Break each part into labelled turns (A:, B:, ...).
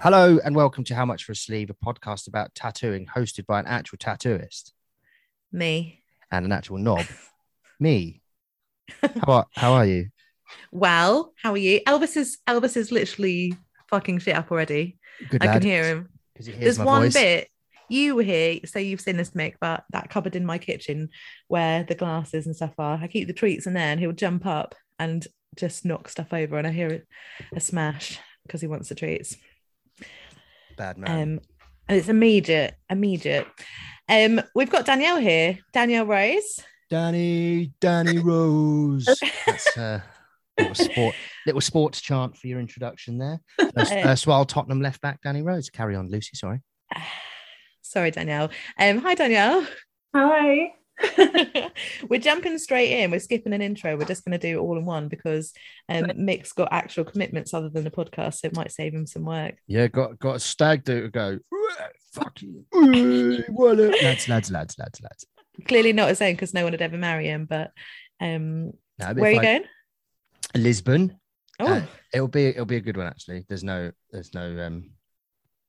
A: Hello and welcome to How Much for a Sleeve, a podcast about tattooing hosted by an actual tattooist
B: Me.
A: and an actual knob. Me. How are, how are you?
B: Well, how are you? Elvis is Elvis is literally fucking shit up already.
A: Good
B: I can hear him.
A: he hears
B: There's
A: my
B: one
A: voice.
B: bit you were here, so you've seen this, Mick, but that cupboard in my kitchen where the glasses and stuff are. I keep the treats in there, and he'll jump up and just knock stuff over, and I hear it a smash because he wants the treats.
A: Bad man.
B: Um, and it's immediate, immediate. Um, we've got Danielle here, Danielle Rose.
A: Danny, Danny Rose. That's uh, little sport, little sports chant for your introduction there. First,
B: Uh,
A: erstwhile Tottenham left back Danny Rose. Carry on, Lucy. Sorry.
B: Sorry, Danielle. Um, hi, Danielle.
C: Hi.
B: we're jumping straight in. We're skipping an intro. We're just going to do it all in one because um, Mick's got actual commitments other than the podcast, so it might save him some work.
A: Yeah, got got a stag do to go. Fuck you. Hey, lads, lads, lads, lads, lads.
B: Clearly not his own because no one would ever marry him. But um,
A: No,
B: where are
A: if
B: you
A: I-
B: going?
A: Lisbon.
B: Oh,
A: Uh, it'll be it'll be a good one actually. There's no there's no um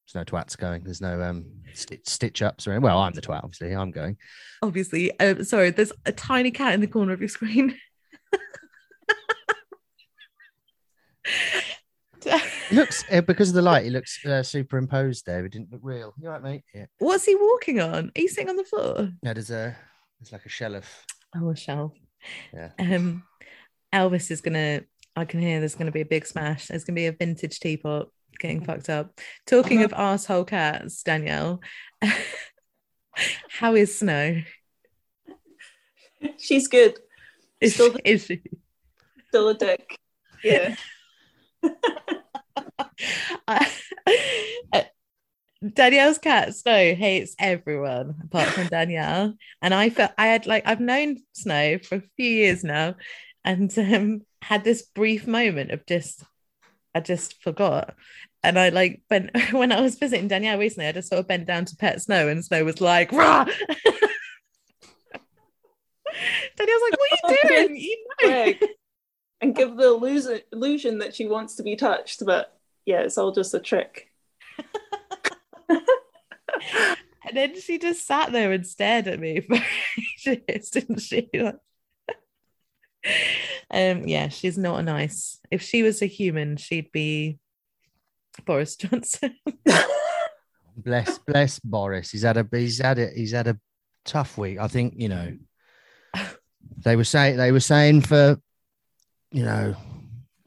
A: there's no twats going. There's no um sti- stitch ups or well, I'm the twat, obviously. I'm going.
B: obviously. Um, sorry, there's a tiny cat in the corner of your screen.
A: It looks uh, because of the light, it looks uh, superimposed there. It didn't look real. You right, mate? Yeah.
B: What's he walking on? Are you sitting on the floor?
A: No, there's a there's like a shelf.
B: Oh, a shelf.
A: Yeah.
B: Um, Elvis is gonna. I can hear there's gonna be a big smash. There's gonna be a vintage teapot getting fucked up. Talking of asshole cats, Danielle. how is Snow?
C: She's good.
B: Is,
C: Still-
B: is she?
C: Still a dick. Yeah.
B: I- uh, Danielle's cat Snow hates everyone apart from Danielle, and I felt I had like I've known Snow for a few years now, and um, had this brief moment of just I just forgot, and I like when when I was visiting Danielle recently, I just sort of bent down to pet Snow, and Snow was like, "Rah!" Danielle's like, "What are you doing? You know."
C: And give the illusion, illusion that she wants to be touched, but yeah, it's all just a trick.
B: And then she just sat there and stared at me for ages, didn't she? um, yeah, she's not a nice. If she was a human, she'd be Boris Johnson.
A: bless bless Boris. He's had a he's had a he's had a tough week. I think, you know. They were saying they were saying for you know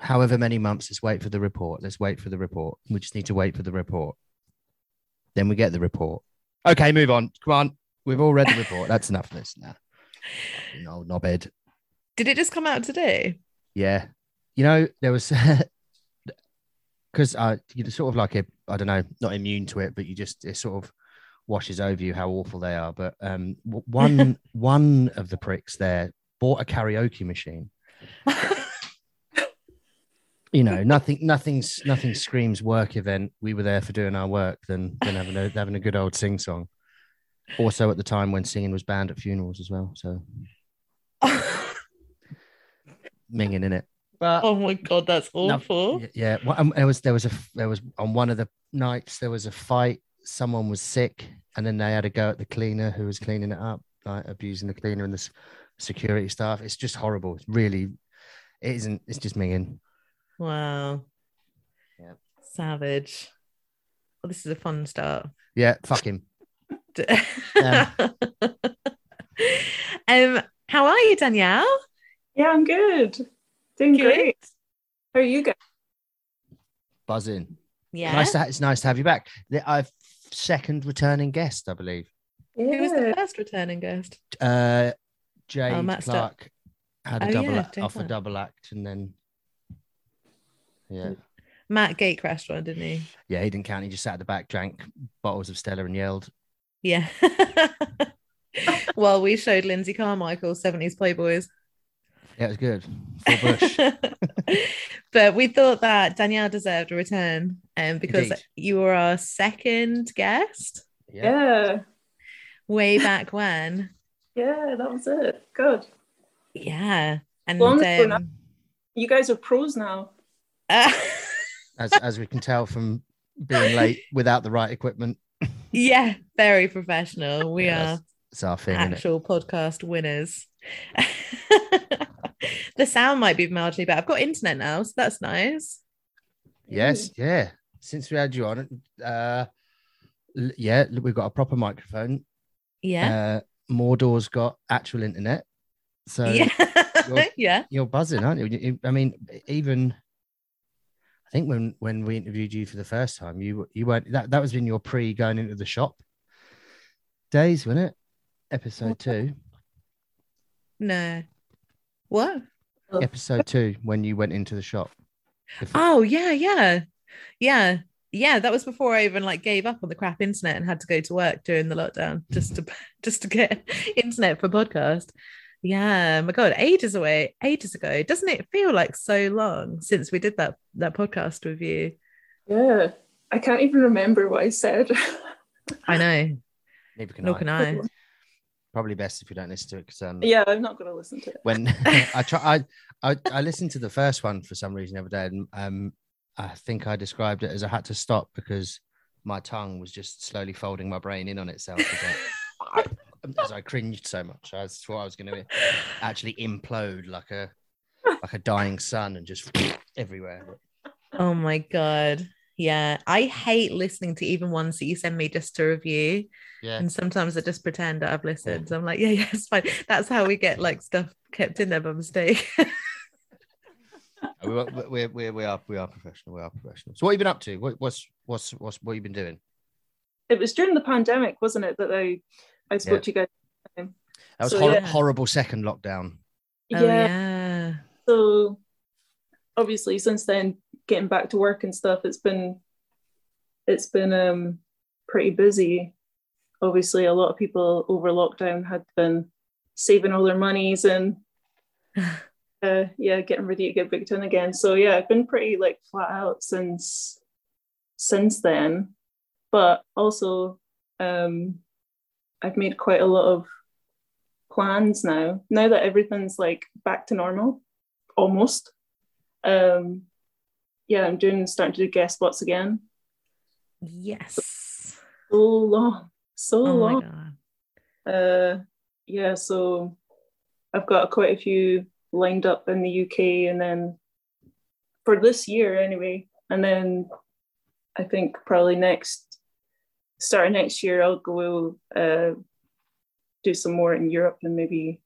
A: however many months, let's wait for the report. Let's wait for the report. We just need to wait for the report. Then we get the report. Okay, move on. Come on. We've all read the report. That's enough of this now. Fucking old knobhead.
B: Did it just come out today?
A: Yeah. You know, there was because uh, you're sort of like a, I don't know, not immune to it, but you just it sort of washes over you how awful they are. But um, one one of the pricks there bought a karaoke machine. You know, nothing, nothing's nothing screams work event. We were there for doing our work than than having a having a good old sing song. Also, at the time when singing was banned at funerals as well, so minging in it. But
B: oh my god, that's awful.
A: Y- Yeah, well, um, there was there was a there was on one of the nights there was a fight. Someone was sick, and then they had a go at the cleaner who was cleaning it up, like abusing the cleaner and the security staff. It's just horrible. It's really, it isn't. It's just minging.
B: Wow.
A: Yeah.
B: Savage. Well, this is a fun start.
A: Yeah, fuck him.
B: um, how are you, Danielle?
C: Yeah, I'm good. Doing
B: Good.
C: great. How are you guys?
A: Buzzing.
B: Yeah.
A: Nice. To it's nice to have you back. The, I've second returning guest, I believe.
B: Who was the first returning guest?
A: Uh, Jade
B: Oh, Matt Sta-
A: Clark had a
B: Oh,
A: double
B: yeah,
A: act,
B: Jade
A: off a double act, and then yeah.
B: Matt Gate restaurant, didn't he?
A: Yeah, he didn't count. He just sat at the back, drank bottles of Stella, and yelled.
B: Yeah. well, we showed Lindsay Carmichael 70s Playboys.
A: Yeah, it was good. Full bush.
B: but we thought that Danielle deserved a return um, because
A: Indeed.
B: you were our second guest.
C: Yeah.
B: way back when.
C: Yeah, that was it. Good.
B: Yeah. And
C: Long
B: um,
C: You guys are pros now.
A: as as we can tell from being late without the right equipment.
B: yeah, very professional. We
A: Yeah,
B: are
A: that's- It's our thing,
B: actual podcast winners. the sound might be marginally better. I've got internet now, so that's nice.
A: Yes, yeah. Since we had you on, uh, l- yeah, we've got a proper microphone.
B: Yeah.
A: Uh, Mordor's got actual internet, so
B: yeah.
A: you're-
B: yeah.
A: you're buzzing, aren't you- I mean, even I think when when we interviewed you for the first time, you you weren't that that was in your pre going into the shop days, wasn't it? Episode two,
B: No. What?
A: episode two, when you went into the shop. If-
B: Oh yeah, yeah, yeah, yeah. That was before I even like gave up on the crap internet and had to go to work during the lockdown mm. just to just to get internet for podcast. Yeah, my god, ages away, ages ago. Doesn't it feel like so long since we did that that podcast with you?
C: Yeah. I can't even remember what I said.
B: I know.
A: Neither can
B: Nor
A: I.
B: can I.
A: Probably best if you don't listen to it because um,
C: yeah, I'm not going to listen to it.
A: when I try, I, I I listened to the first one for some reason the other day, and um, I think I described it as I had to stop because my tongue was just slowly folding my brain in on itself as I, I cringed so much. I thought I was going to actually implode like a like a dying sun and just everywhere.
B: Oh my god. Yeah, I hate listening to even ones that you send me just to review.
A: Yeah,
B: And sometimes I just pretend that I've listened. So I'm like, yeah, yeah, it's fine. That's how we get like stuff kept in there by mistake.
A: we, we, we, we are we are professional. We are professional. So what have you been up to? What, what's what's what's what you been doing?
C: It was during the pandemic, wasn't it, that I I spoke to you guys.
A: That was
C: So,
A: hor-
B: yeah.
A: horrible second lockdown.
B: oh yeah.
C: so obviously since then getting back to work and stuff it's been it's been um pretty busy. Obviously a lot of people over lockdown had been saving all their monies and uh yeah getting ready to get booked in again. So yeah i've been pretty like flat out since since then. But also um i've made quite a lot of plans now. Now that everything's like back to normal almost. Um, yeah, I'm doing starting to do guest spots again.
B: Yes.
C: So long, so
B: Oh my
C: long.
B: god.
C: Uh, yeah, so I've got quite a few lined up in the UK, and then for this year anyway, and then I think probably next start of next year I'll go uh, do some more in Europe and maybe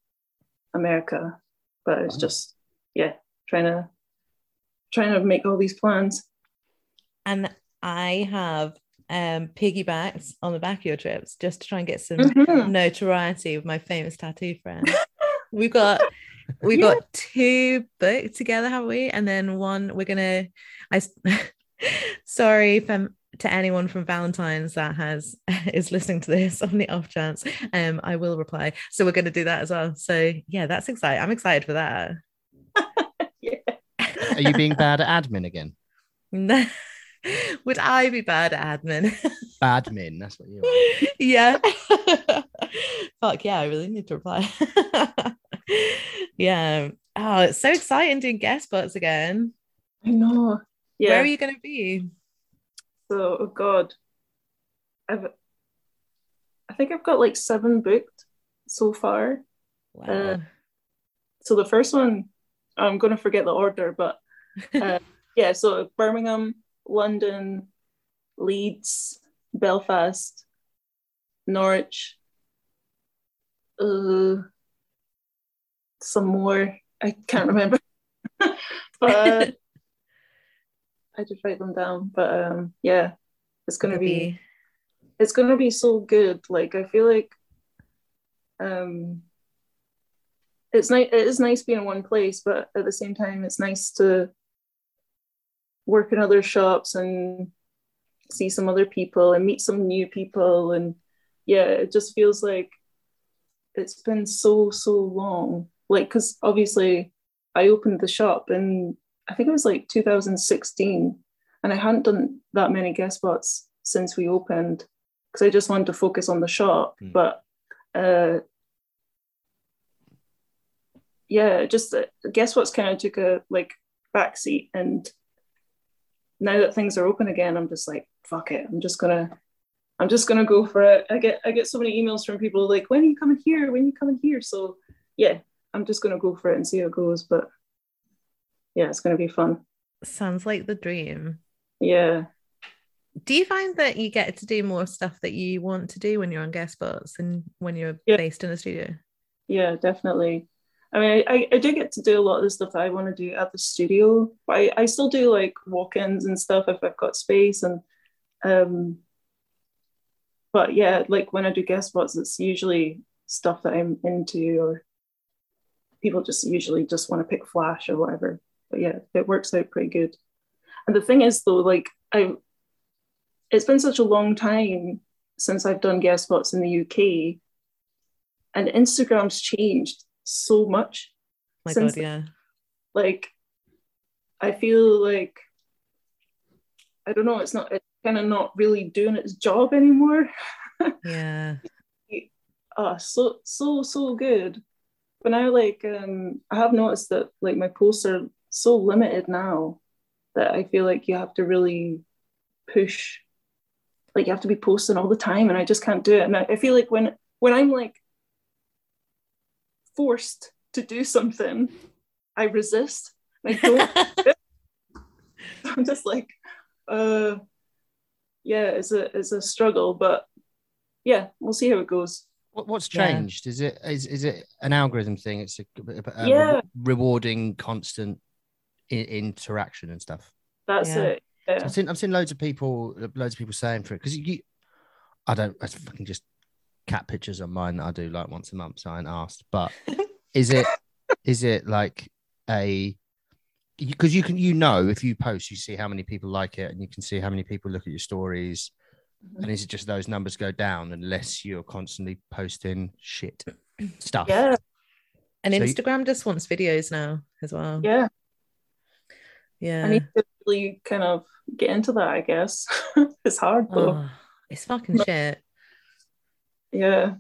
C: America. But it's just yeah, trying to trying to make all these plans.
B: And I have um piggybacks on the back of your trips just to try and get some
C: Mhm.
B: notoriety with my famous tattoo friend. We've got we've got two booked together, have we? And then one we're gonna I sorry I'm to anyone from Valentine's that has is listening to this on the off chance. Um I will reply. So we're gonna do that as well. So yeah, that's exciting. I'm excited for that.
C: Yeah.
A: Are you being bad at admin again? No.
B: Would I be bad at admin?
A: Badmin, that's what you are.
B: yeah. Fuck yeah, I really need to reply. yeah. Oh, it's so exciting doing guest spots again.
C: I know. Yeah.
B: Where are you going to be?
C: So, oh God, I've, I think I've got like seven booked so far.
B: Wow.
C: Uh, So the first one, I'm gonna forget the order, but uh, yeah. So Birmingham, London, Leeds, Belfast, Norwich, uh, some more. I can't remember, but uh, I just write them down. But um, yeah, it's gonna be it's gonna be so good. Like I feel like um it's nice it is nice being in one place, but at the same time it's nice to work in other shops and see some other people and meet some new people and yeah, it just feels like it's been so so long. Like cuz obviously I opened the shop and I think it was like 2016 and I hadn't done that many guest spots since we opened because I just wanted to focus on the shop.
A: Mm.
C: But uh, yeah, just uh, guess what's kind of took a like backseat, and now that things are open again, I'm just like, fuck it, I'm just gonna, I'm just gonna go for it. I get I get so many emails from people like, when are you coming here? When are you coming here? So yeah, I'm just gonna go for it and see how it goes. But yeah, it's gonna be fun.
B: Sounds like the dream.
C: Yeah.
B: Do you find that you get to do more stuff that you want to do when you're on guest spots and when you're
C: Yeah.
B: based in a studio?
C: Yeah, definitely. I mean, I, I do get to do a lot of the stuff that I want to do at the studio, but I, I still do like walk-ins and stuff if I've got space. And um, but yeah, like when I do guest spots, it's usually stuff that I'm into, or people just usually just want to pick flash or whatever. But yeah, it works out pretty good. And the thing is, though, like I, it's been such a long time since I've done guest spots in the UK, and Instagram's changed so much.
B: My
C: Since-
B: God, yeah.
C: Like, I feel like I don't know. It's not. It's kind of not really doing its job anymore.
B: Yeah.
C: Oh, so so so good. But now, like, um, I have noticed that like my posts are so limited now that I feel like you have to really push. Like you have to be posting all the time, and I just can't do it. And I, I feel like when when I'm like forced to do something, I resist. I don't. I'm just like, uh, yeah, it's a it's a struggle, but yeah, we'll see how it goes.
A: What, what's
B: Yeah.
A: changed? Is it is, is it an algorithm thing? It's a, a
C: Yeah.
A: rewarding constant I- interaction and stuff.
C: That's
B: Yeah.
C: it. Yeah.
A: I've seen I've seen loads of people loads of people saying for it because you, I don't I fucking just cat pictures on mine that I do like once a month. So I ain't asked, but is it is it like a because you can you know if you post you see how many people like it and you can see how many people look at your stories mm-hmm. and is it just those numbers go down unless you're constantly posting shit stuff
C: Yeah,
B: And
A: So you-
B: Instagram just wants videos now as well.
C: yeah.
B: Yeah.
C: I need to really kind of get into that, I guess. it's hard though.
B: Oh, it's fucking shit.
C: Yeah.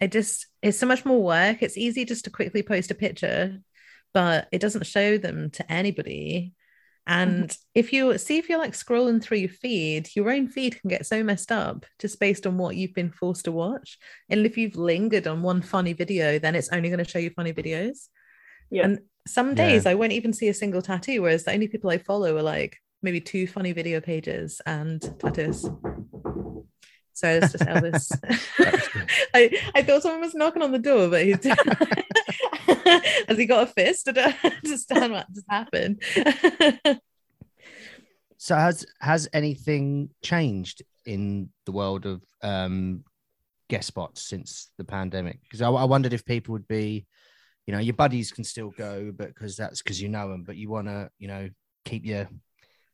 B: it just it's so much more work. It's easy just to quickly post a picture but it doesn't show them to anybody. And mm-hmm. if you see if you're like scrolling through your feed your own feed can get so messed up just based on what you've been forced to watch. And if you've lingered on one funny video then it's only going to show you funny videos.
C: Yeah.
B: and some days i won't even see a single tattoo whereas the only people i follow are like maybe two funny video pages and tattoos so it's just elvis. I, I thought someone was knocking on the door, but he has he got a fist? I don't understand what just happened.
A: so has has anything changed in the world of um guest spots since the pandemic because I, I wondered if people would be you know your buddies can still go but because that's because you know them but you want to you know keep your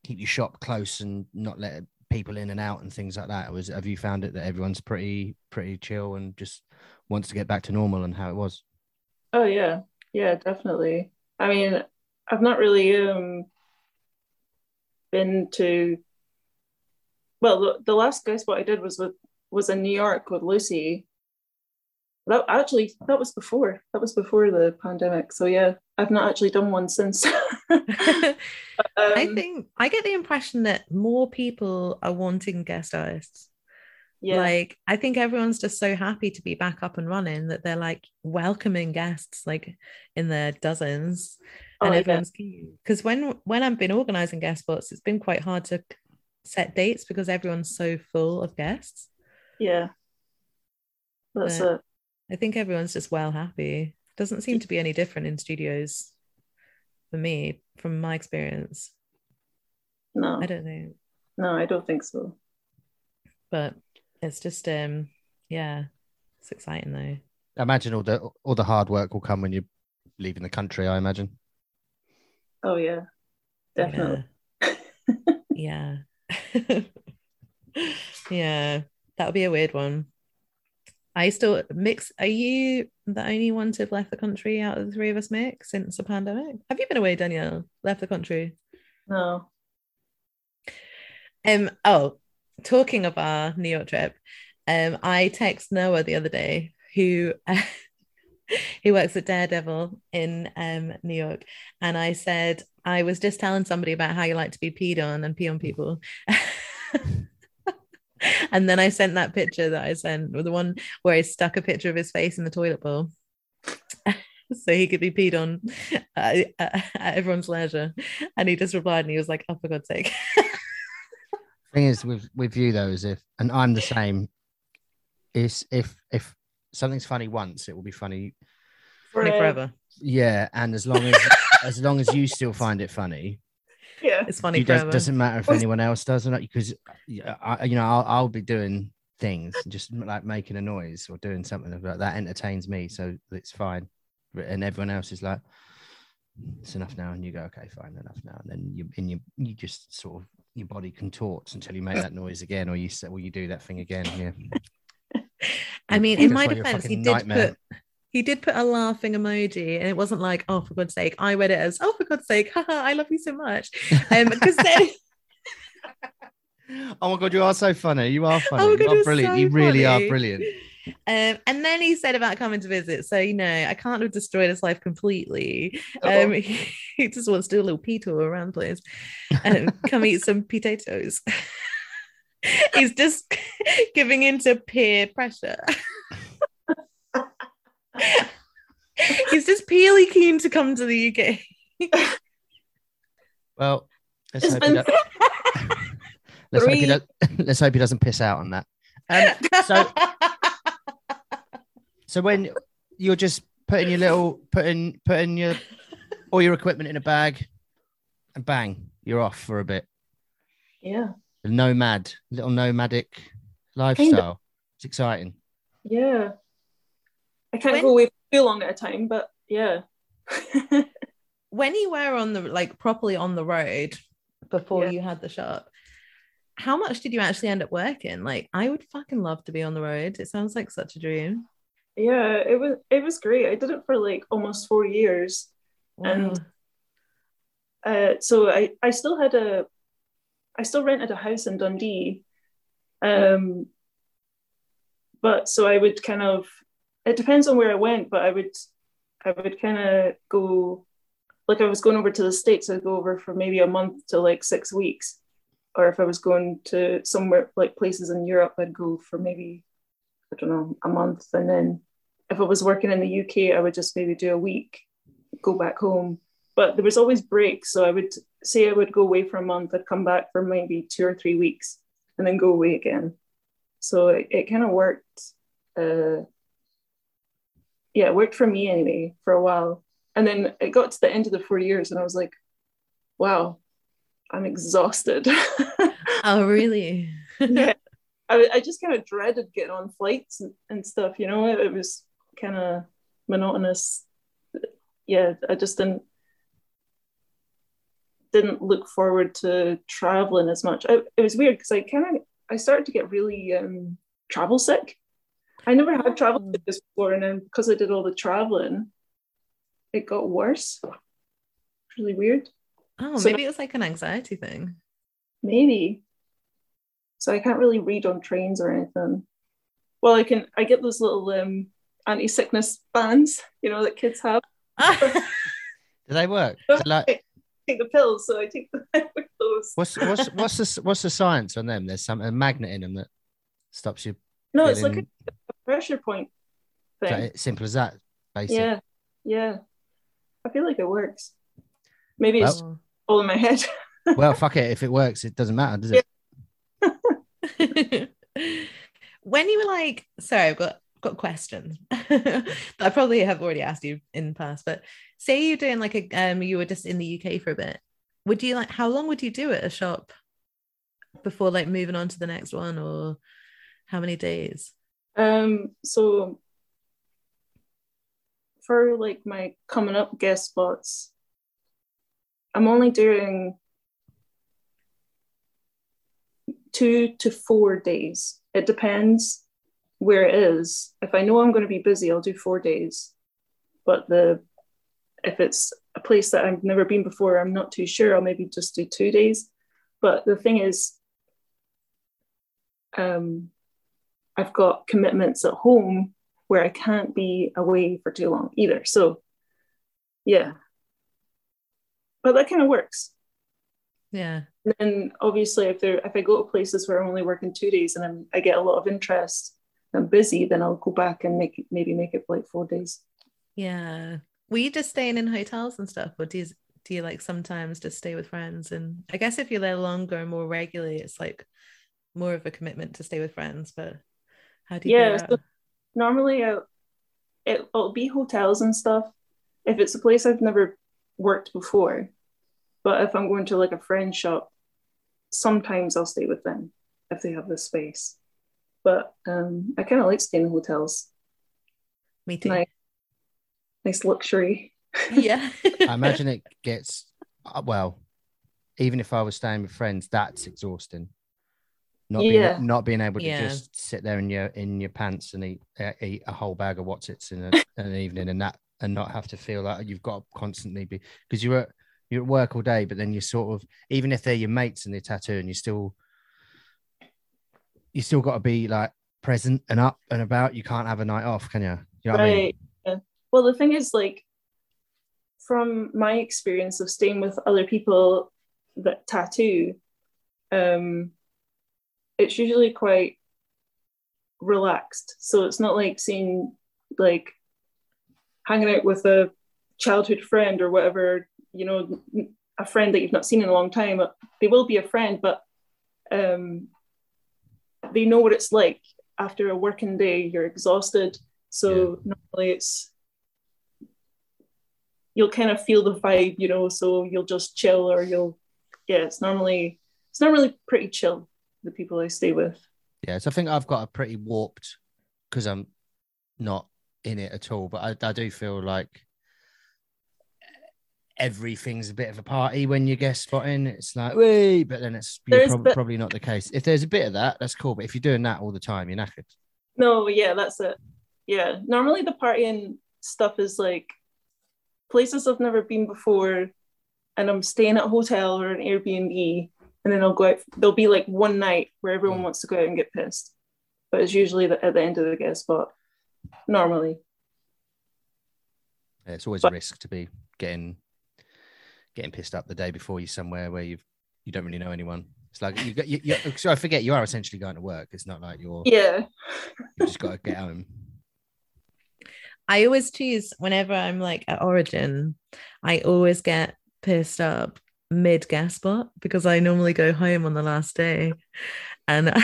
A: keep your shop close and not let people in and out and things like that was have you found it that everyone's pretty pretty chill and just wants to get back to normal and how it was
C: Oh yeah. Yeah, definitely. I mean, I've not really um been to well, the, the last guest what I did was with was in New York with Lucy. That actually that was before. That was before the pandemic. So yeah, I've not actually done one since.
B: I
C: Um,
B: think I get the impression that more people are wanting guest artists.
C: yeah.
B: Like I think everyone's just so happy to be back up and running that they're like welcoming guests like in their dozens.
C: Oh,
B: and everyone's keen because when when I've been organizing guest spots, it's been quite hard to set dates because everyone's so full of guests.
C: Yeah. That's
B: But-
C: it.
B: I think everyone's just well happy. Doesn't seem to be any different in studios for me, from my experience.
C: No,
B: I don't know,
C: no, I don't think so.
B: but it's just um, yeah, it's exciting though.
A: I imagine all the all the hard work will come when you're leaving the country i imagine
C: Oh yeah. Definitely.
B: Yeah. Yeah. yeah. That'll be a weird one. I still mix. Are you the only one to have left the country out of the three of us, Mick, since the pandemic? Have you been away, Danielle? Left the country?
C: No.
B: Um. Oh, talking of our New York trip, Um, I text Noah the other day, who who works at Daredevil in um, New York, and I said I was just telling somebody about how you like to be peed on and pee on people. and then I sent that picture that I sent, the one where I stuck a picture of his face in the toilet bowl. so he could be peed on uh, at everyone's leisure. And he just replied and he was like, oh, for God's sake.
A: Thing is with with you though, is if and I'm the same. Is if if something's funny once, it will be funny.
B: Funny forever.
A: Yeah, and as long as as long as you still find it funny,
C: Yeah.
B: It's funny
A: it does, doesn't matter if anyone else does or not because I, you know I'll, I'll be doing things just like making a noise or doing something like that that entertains me so it's fine and everyone else is like it's enough now and you go okay fine enough now and then you and you you just sort of your body contorts until you make that noise again or you say well you do that thing again yeah
B: I mean, in my
A: why you're a
B: defense, he did
A: nightmare.
B: put he did put a laughing emoji, and it wasn't like, "Oh, for God's sake!" I read it as, "Oh, for God's sake, haha, I love you so much," um, because then
A: oh my god you are so funny you are funny
B: Oh my
A: you
B: God,
A: are
B: you're
A: brilliant
B: so
A: you really are brilliant
B: Um, and then he said about coming to visit. So, you know, I can't have destroyed his life completely.
C: Uh-oh.
B: Um, he, he just wants to do a little pee tour around the place and come eat some potatoes. He's just giving into peer pressure. He's just purely keen to come to the UK.
A: well let's
C: It's
A: hope, he
C: been
A: do- let's, hope he
C: three-
A: does- let's hope he doesn't piss out on that um, so So when you're just putting your little putting putting your all your equipment in a bag and bang, you're off for a bit.
C: Yeah.
A: A nomad, little nomadic lifestyle. It's exciting.
C: Yeah. I can't
B: When-
C: go away for too long at a time, but yeah.
B: when you were on the like properly on the road before
C: Yeah.
B: you had the shop how much did you actually end up working like i would fucking love to be on the road it sounds like such a dream
C: yeah, it was it was great. I did it for like almost four years. And- Uh, so I, I still had a I still rented a house in Dundee. Um but so I would kind of it depends on where I went, but I would I would kind of go like I was going over to the States, I'd go over for maybe a month to like six weeks. Or if I was going to somewhere like places in Europe, I'd go for maybe I don't know, a month. And then if I was working in the UK, I would just maybe do a week, go back home but there was always breaks. So I would say I would go away for a month, I'd come back for maybe two or three weeks and then go away again. So it, it kind of worked. Uh, yeah, it worked for me anyway for a while. And then it got to the end of the four years and I was like, wow, I'm exhausted.
B: oh really
C: yeah. I, I just kind of dreaded getting on flights and, and stuff, you know, it, it was kind of monotonous. Yeah, I just didn't didn't look forward to traveling as much. I, it was weird because I kind of I started to get really um, travel sick. I never had travel
B: Oh.
C: sickness before, and then because I did all the traveling, it got worse. Really weird.
B: oh
C: So-
B: maybe it was like an anxiety thing
C: Maybe. So I can't really read on trains or anything. Well, I can. I get those little um, anti-sickness bands, you know, that kids have.
A: Do they work? Like,
C: Take the pills, so I take those.
A: what's what's what's the what's the science on them? There's some a magnet in them that stops you.
C: No, it's like a pressure point thing.
A: that simple as that. Basically.
C: Yeah, yeah. I feel like it works. Maybe it's
B: Oh.
C: all in my head.
A: Well, fuck it. If it works, it doesn't matter, does it?
B: when you were like, sorry, I've got got questions that I probably have already asked you in the past, but say you're doing like a um you were just in the UK for a bit. Would you like how long would you do at a shop before like moving on to the next one or how many days?
C: Um, so for like my coming up guest spots, I'm only doing two to four days. It depends where it is. If I know I'm going to be busy, I'll do four days. But the if it's a place that I've never been before, I'm not too sure. I'll maybe just do two days. But the thing is, um, I've got commitments at home where I can't be away for too long either. So, yeah. But that kind of works.
B: Yeah.
C: And then obviously, if there if I go to places where I'm only working two days and I'm, I get a lot of interest, I'm busy, then I'll go back and make maybe make it like four days.
B: Yeah. Were you just staying in hotels and stuff, or do you do you like sometimes just stay with friends? And I guess if you're there longer and more regularly, it's like more of a commitment to stay with friends. But how do you?
C: Yeah. So normally, I, it, it'll be hotels and stuff. If it's a place I've never worked before, but if I'm going to like a friend shop, sometimes I'll stay with them if they have the space. But um, I kind of like staying in hotels.
B: Me too.
C: Nice, nice luxury.
B: Yeah.
A: I imagine it gets uh, well. Even if I was staying with friends, that's exhausting. Not
C: Yeah.
A: being not being able to
B: Yeah.
A: just sit there in your in your pants and eat uh, eat a whole bag of Wotsits in, a, in an evening and that and not have to feel like you've got to constantly be because you're at you're at work all day, but then you sort of even if they're your mates and they're tattooing, you still you still got to be like present and up and about. You can't have a night off, can you? You know what I mean?
C: Yeah. Well, the thing is, like, from my experience of staying with other people that tattoo, um, it's usually quite relaxed. So it's not like seeing, like, hanging out with a childhood friend or whatever, you know, a friend that you've not seen in a long time. They will be a friend, but um, they know what it's like after a working day. You're exhausted. So normally it's you'll kind of feel the vibe, you know, so you'll just chill or you'll yeah, it's normally it's normally pretty chill, the people I stay with.
A: Yeah, so I think I've got a pretty warped because I'm not in it at all, but I, I do feel like everything's a bit of a party when you guest spotting. It's like, wait, but then it's you're prob- probably not the case. If there's a bit of that, that's cool. But if you're doing that all the time, you're knackered.
C: No, yeah, that's it. Yeah. Normally the partying stuff is like places I've never been before and I'm staying at a hotel or an Airbnb and then I'll go out there'll be like one night where everyone
A: Mm.
C: wants to go out and get pissed. But it's usually the, at the end of the guest spot. Normally.
A: Yeah, it's always
C: But-
A: a risk to be getting getting pissed up the day before you're somewhere where you've you don't really know anyone. It's like you got you, you so I forget you are essentially going to work. It's not like you're
C: Yeah.
A: you've just got to get home.
B: I always choose whenever I'm like at Origin, I always get pissed up mid guest spot because I normally go home on the last day. And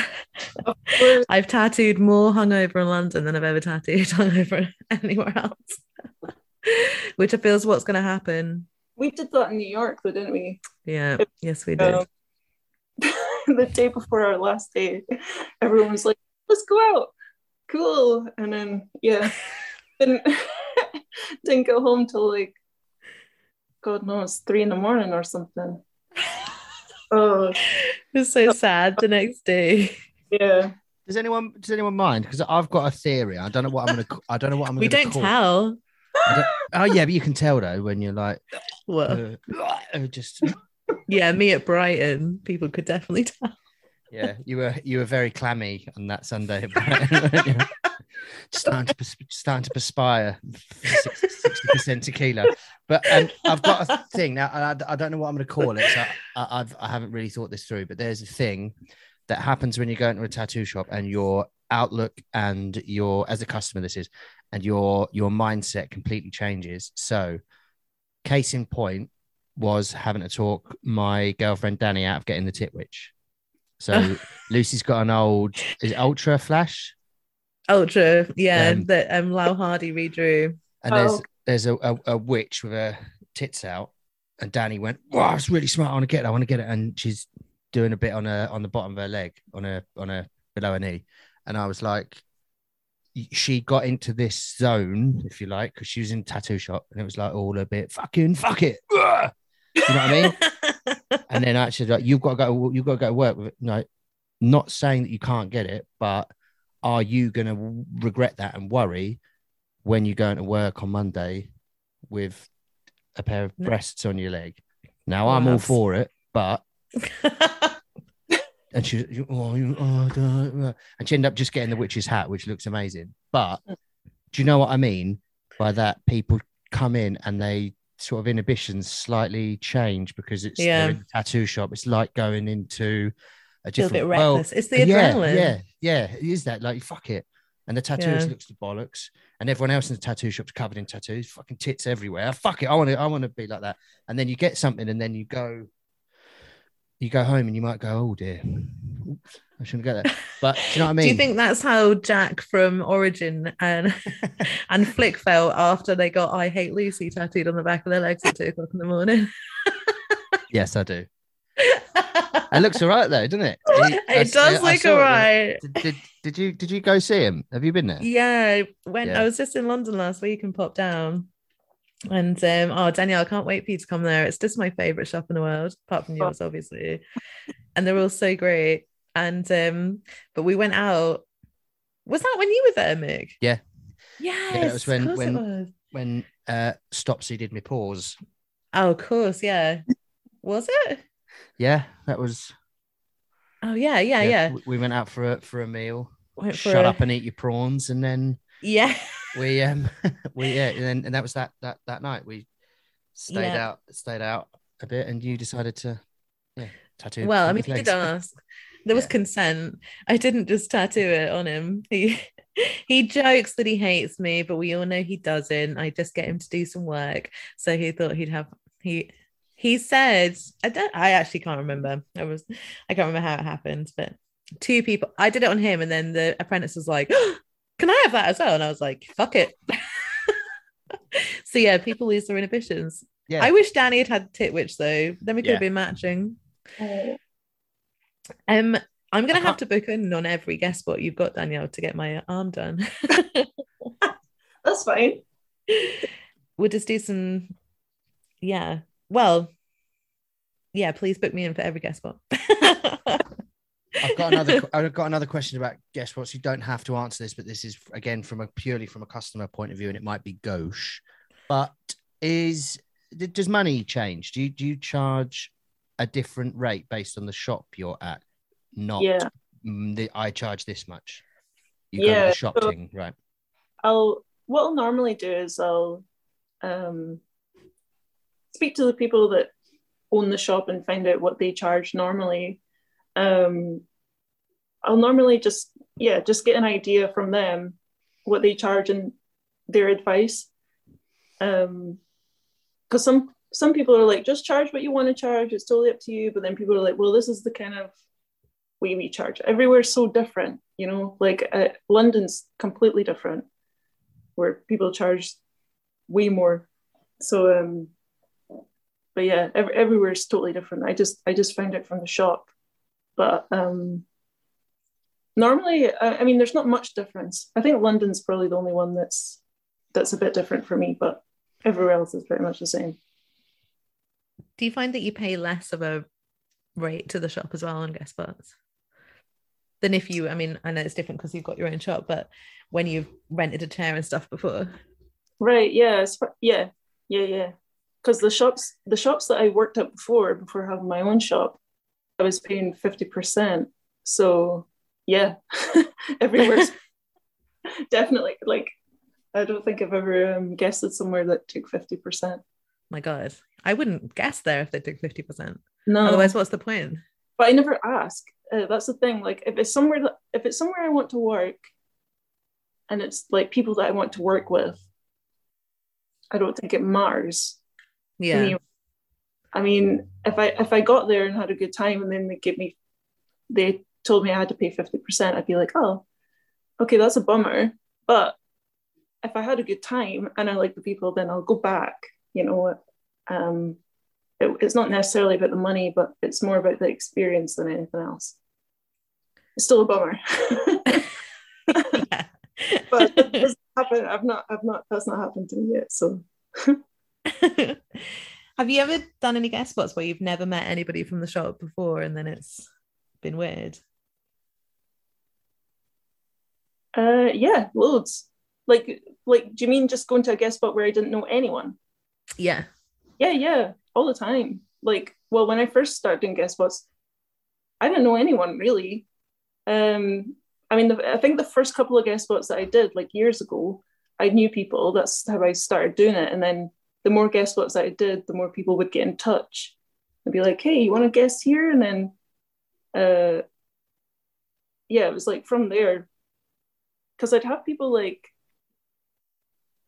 B: I've tattooed more hungover in London than I've ever tattooed hungover anywhere else. Which I feel is what's gonna happen.
C: We did that in New York though, didn't we?
B: Yeah, yes, we did.
C: Um, the day before our last day, everyone was like, "Let's go out, cool." And then yeah, didn't didn't go home till like God knows three in the morning or something. Oh
B: it's so sad the next day.
C: yeah,
A: Does anyone does anyone mind? Because I've got a theory. I don't know what I'm gonna. I don't know what I'm.
B: We
A: gonna
B: don't
A: call.
B: tell.
A: Oh yeah, but you can tell though when you're like,
B: Well,
A: uh, uh, just
B: yeah, me at Brighton, people could definitely tell.
A: yeah. You were you were very clammy on that Sunday. starting to starting to perspire, sixty percent tequila. But um, I've got a thing now. I, I don't know what I'm going to call it. So I, I've I haven't really thought this through. But there's a thing that happens when you go into a tattoo shop and your outlook and your as a customer this is and your your mindset completely changes so case in point was having to talk my girlfriend danny out of getting the tit witch so lucy's got an old is it ultra flash
B: Ultra, yeah,
A: Um,
B: that um Lau Hardy redrew.
A: and there's
C: Oh.
A: there's a, a, a witch with her tits out and danny went wow it's really smart i want to get it i want to get it and she's doing a bit on her on the bottom of her leg on her on her below her knee and i was like she got into this zone if you like because she was in a tattoo shop and it was like all a bit fucking fuck it Ugh. you know what i mean and then actually like you've got to go you've got to go to work with it no not saying that you can't get it but are you going to regret that and worry when you're going to work on monday with a pair of breasts on your leg now i'm all for it but and she, oh, oh, duh, uh," and she ended up just getting the witch's hat, which looks amazing. But do you know what I mean by that? People come in and they sort of inhibitions slightly change because it's
B: Yeah.
A: in the tattoo shop. It's like going into a
B: Feel a bit reckless. It's the
A: yeah,
B: adrenaline.
A: Yeah, yeah, it is that. Like, fuck it. And the tattooist
B: Yeah.
A: looks the bollocks, and everyone else in the tattoo shop's covered in tattoos, fucking tits everywhere. Fuck it, I want to, I want to be like that. And then you get something, and then you go, you go home, and you might go, oh dear, Oops, I shouldn't get that. But do you know what I mean?
B: Do you think that's how Jack from Origin and and Flick felt after they got "I Hate Lucy" tattooed on the back of their legs at two o'clock in the morning?
A: yes, I do. It looks all right though, doesn't it? I
B: it
A: s-
B: does
A: I
B: look
A: saw it.
B: alright.
A: Did, did, did you did you go see him? Have you been there?
B: Yeah, when
A: Yeah.
B: I was just in London last week and popped down. And um, oh Danielle, I can't wait for you to come there. It's just my favorite shop in the world, apart from yours, obviously. And they're all so great. And um, but we went out. Was that when you were there, Mick?
A: Yeah.
B: Yes,
A: that was when- when-
B: it was.
A: When uh, Stopsy did me pause.
B: Oh, of course, yeah. Was it?
A: Yeah, that was.
B: Oh yeah, yeah, yeah.
A: we- We went out for a for a meal.
B: For
A: Shut
B: a-
A: up and eat your prawns, and then
B: Yeah.
A: we um we yeah and, then, and that was that that that night we stayed
B: Yeah.
A: out stayed out a bit and you decided to yeah tattoo
B: Well, I mean, he did ask. There was
A: Yeah.
B: consent. I didn't just tattoo it on him. He he jokes that he hates me, but we all know he doesn't. I just get him to do some work. So he thought he'd have he he said, I don't I actually can't remember. I was I can't remember how it happened, but two people I did it on him, and then the apprentice was like, Can I have that as well? And I was like, fuck it. so yeah, people lose their inhibitions.
A: yeah
B: I wish Danny had had Titwitch though. Then we could
A: Yeah.
B: have been matching. Um, I'm gonna have to book in on every guest spot you've got, Danielle, to get my arm done.
C: that's fine.
B: we'll just do some, yeah. Well, yeah. Please book me in for every guest spot.
A: I've got another I've got another question about guest spots you don't have to answer this but this is again from a purely from a customer point of view and it might be gauche but is does money change do you do you charge a different rate based on the shop you're at not
C: Yeah.
A: mm, the, I charge this much you go with
C: Yeah,
A: the shop
C: so-
A: thing right
C: I'll what I'll normally do is I'll um, speak to the people that own the shop and find out what they charge normally. Um, I'll normally just yeah just get an idea from them what they charge and their advice. Um, because some some people are like just charge what you want to charge. It's totally up to you. But then people are like, well, this is the kind of way we charge. Everywhere's so different, you know. Like uh, London's completely different where people charge way more. So um but yeah, ev- everywhere is totally different. I just I just found it from the shop. But um normally I, I mean there's not much difference. I think London's probably the only one that's that's a bit different for me, but everywhere else is pretty much the same.
B: do you find that you pay less of a rate to the shop as well on guest spots than if you? I mean, I know it's different because you've got your own shop, but when you've rented a chair and stuff before,
C: Right, yeah, yeah, yeah, yeah. Because the shops, the shops that I worked at before, before having my own shop, I was paying fifty percent. So yeah, everywhere's definitely like. I don't think I've ever um, guessed somewhere that took fifty percent.
B: my God, I wouldn't guess there if they took fifty percent.
C: No,
B: Otherwise, what's the point?
C: but I never ask. Uh, that's the thing. Like, if it's somewhere that if it's somewhere I want to work, and it's like people that I want to work with, I don't think it matters.
B: Yeah.
C: I mean, if I if I got there and had a good time, and then they give me, they told me I had to pay fifty percent, I'd be like, oh, okay, that's a bummer. But if I had a good time and I like the people, then I'll go back. You know, um, it, it's not necessarily about the money, but it's more about the experience than anything else. It's still a bummer, but it doesn't happen. I've not, I've not, that's not happened to me yet. So
B: Have you ever done any guest spots where you've never met anybody from the shop before and then it's been weird?
C: Uh, yeah, loads. Like, like, do you mean just going to a guest spot where I didn't know anyone?
B: Yeah.
C: Yeah, yeah, all the time. Like, well, when I first started doing guest spots, I didn't know anyone really. Um, I mean, the, I think the first couple of guest spots that I did, like years ago, I knew people. That's how I started doing it. And then the more guest that I did, the more people would get in touch and be like, "Hey, you want to guest here?" And then, uh, yeah, it was like from there, because I'd have people like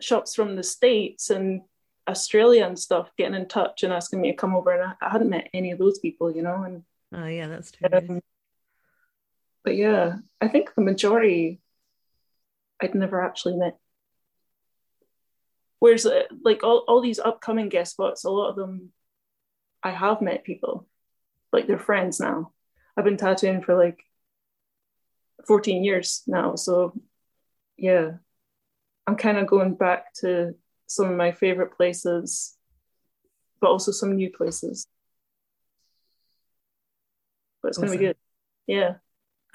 C: shops from the states and Australia and stuff getting in touch and asking me to come over, and I, I hadn't met any of those people, you know. And
B: oh yeah, that's true.
C: Um, but yeah, I think the majority I'd never actually met. Whereas, uh, like all, all these upcoming guest spots, a lot of them I have met people, like they're friends now. I've been tattooing for like 14 years now. So, yeah, I'm kind of going back to some of my favorite places, but also some new places. But it's awesome. going to be good. Yeah.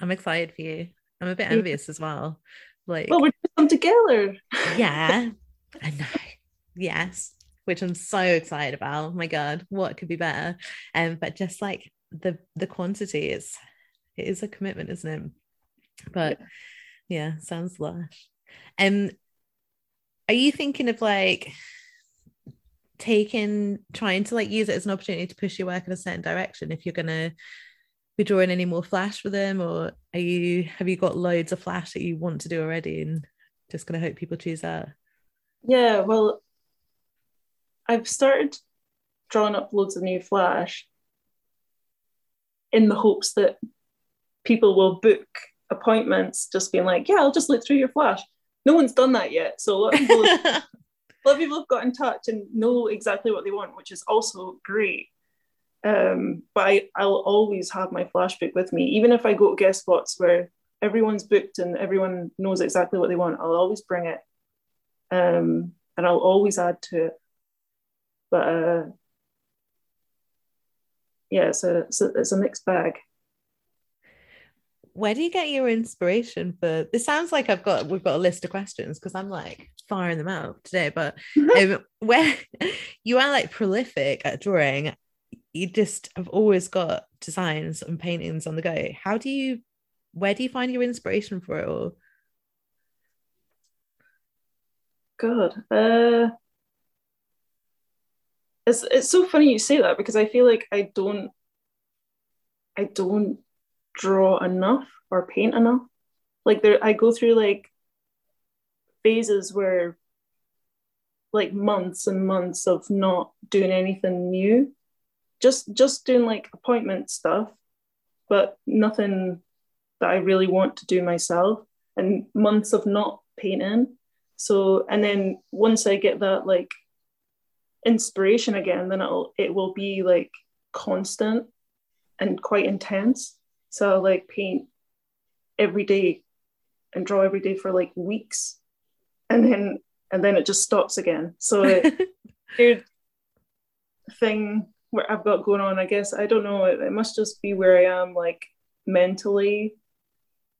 B: I'm excited for you. I'm a bit envious as well. Like,
C: well, we're come together.
B: yeah, I know. Yes, which I'm so excited about. Oh my god, what could be better? Um, but just like the the quantity is it is a commitment, isn't it? But yeah, yeah sounds lush. And um, are you thinking of like taking trying to like use it as an opportunity to push your work in a certain direction if you're gonna be drawing any more flash for them or are you have you got loads of flash that you want to do already and just gonna hope people choose that
C: yeah well i've started drawing up loads of new flash in the hopes that people will book appointments just being like yeah i'll just look through your flash. No one's done that yet so a lot of people have, a lot of people have got in touch and know exactly what they want which is also great. Um, but I, I'll always have my flash book with me, even if I go to guest spots where everyone's booked and everyone knows exactly what they want. I'll always bring it, um, and I'll always add to it. But uh, yeah, it's a, it's a it's a mixed bag.
B: Where do you get your inspiration for? This sounds like I've got we've got a list of questions because I'm like firing them out today. But um, where you are like prolific at drawing you just have always got designs and paintings on the go. How do you, where do you find your inspiration for it all?
C: God, uh, it's it's so funny you say that because I feel like I don't, I don't draw enough or paint enough. Like there, I go through like phases where like months and months of not doing anything new just just doing like appointment stuff, but nothing that I really want to do myself, and months of not painting. So and then once I get that like inspiration again, then it'll it will be like constant and quite intense. So I'll like paint every day and draw every day for like weeks and then and then it just stops again. So it, thing what I've got going on. I guess I don't know. It, it must just be where I am, like mentally.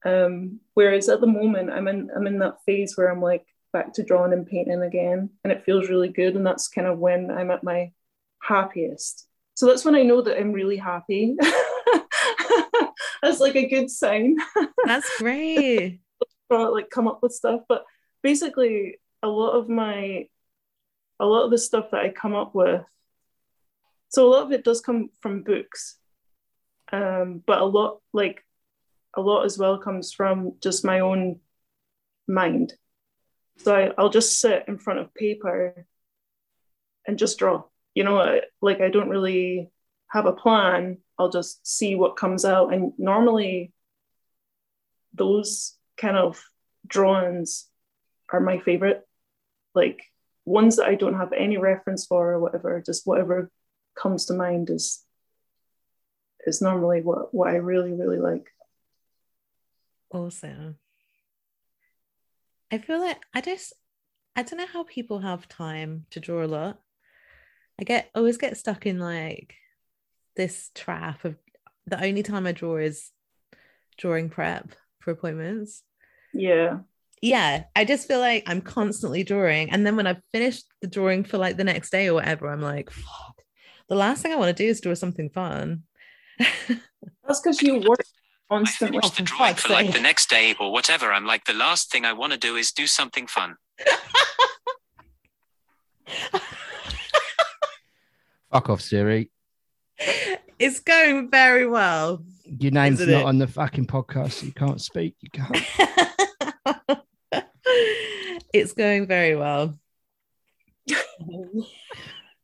C: Um, whereas at the moment, I'm in I'm in that phase where I'm like back to drawing and painting again, and it feels really good. And that's kind of when I'm at my happiest. So that's when I know that I'm really happy. that's like a good sign.
B: That's great.
C: like come up with stuff, but basically, a lot of my a lot of the stuff that I come up with so a lot of it does come from books um, but a lot like a lot as well comes from just my own mind so i'll just sit in front of paper and just draw. You know like i don't really have a plan. I'll just see what comes out. And normally those kind of drawings are my favorite. Like ones that i don't have any reference for or whatever just whatever comes to mind is is normally what what I really really like.
B: Awesome. I feel like I just I don't know how people have time to draw a lot. I get always get stuck in like this trap of the only time I draw is drawing prep for appointments.
C: Yeah.
B: Yeah. I just feel like I'm constantly drawing. And then when I've finished the drawing for like the next day or whatever, I'm like, fuck, the last thing I want to do is draw something fun.
C: That's because you work constantly.
D: finish the
B: for
D: drawing for like the next day or whatever. I'm like, the last thing I want to do is do something fun.
A: Fuck off, Siri.
B: it's going very well.
A: Your name's
B: Isn't
A: not
B: it?
A: on the fucking podcast. So you can't speak. You can't.
B: it's going very well.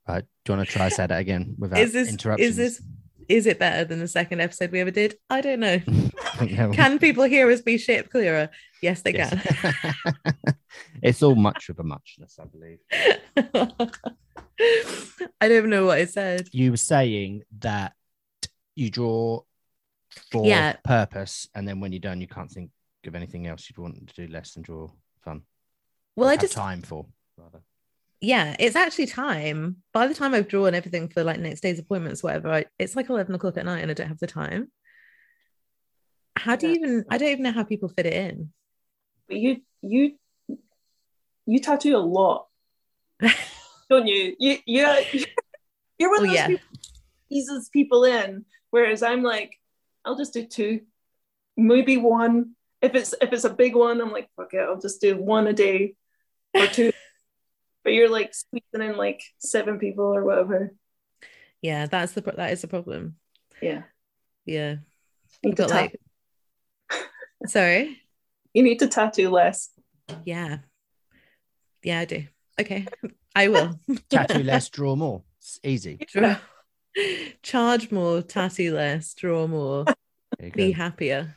A: Right. Do you want to try say that again without
B: is this
A: interruptions?
B: is this is it better than the second episode we ever did? I don't know.
A: Think
B: Can people hear us be shit clearer? Yes, they
A: Yes.
B: can.
A: it's all much of a muchness, I believe.
B: I don't know what I said.
A: You were saying that you draw for
B: Yeah.
A: purpose, and then when you're done, you can't think of anything else you'd want to do less than draw fun.
B: Well, I just
A: time for rather.
B: Yeah, it's actually time. By the time I've drawn everything for like next day's appointments, whatever, I, it's like eleven o'clock at night, and I don't have the time. How do you even? I don't even know how people fit it in.
C: But you you you tattoo a lot, don't you? You you you're one
B: Oh
C: of those
B: yeah,
C: people eases people in, whereas I'm like, I'll just do two, maybe one. If it's if it's a big one, I'm like, fuck it, I'll just do one a day or two. But you're like squeezing in like seven people or whatever.
B: yeah. That's the pro- that is the problem.
C: Yeah,
B: Yeah,
C: need to
B: but like, sorry.
C: you need to tattoo less.
B: Yeah, yeah, I do. Okay, I will.
A: Tattoo less, draw more. It's easy.
B: Draw- Charge more, tattoo less, draw more, be
A: go.
B: happier.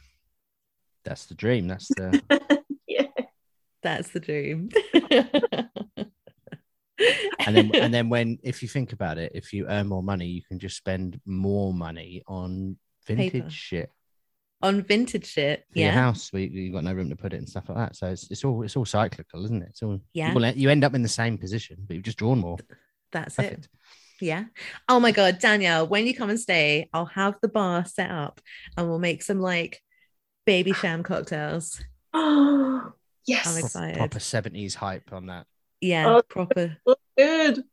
A: That's the dream. That's the
C: yeah,
B: That's the dream.
A: and then and then when if you think about it, if you earn more money, you can just spend more money on vintage
B: Paper.
A: shit
B: on vintage shit.
A: for your
B: Yeah.
A: house we, you've got no room to put it and stuff like that. So it's, it's all it's all cyclical, isn't it? It's all
B: Yeah.
A: Well, you end up in the same position, but you've just drawn more.
B: That's it. Yeah. Oh my God, Danielle, when you come and stay, I'll have the bar set up and we'll make some like Babycham cocktails.
C: Oh yes,
B: I'm
A: Pro-
B: excited.
A: Proper seventies hype on that.
B: Yeah.
C: Oh.
B: Proper.
C: look good.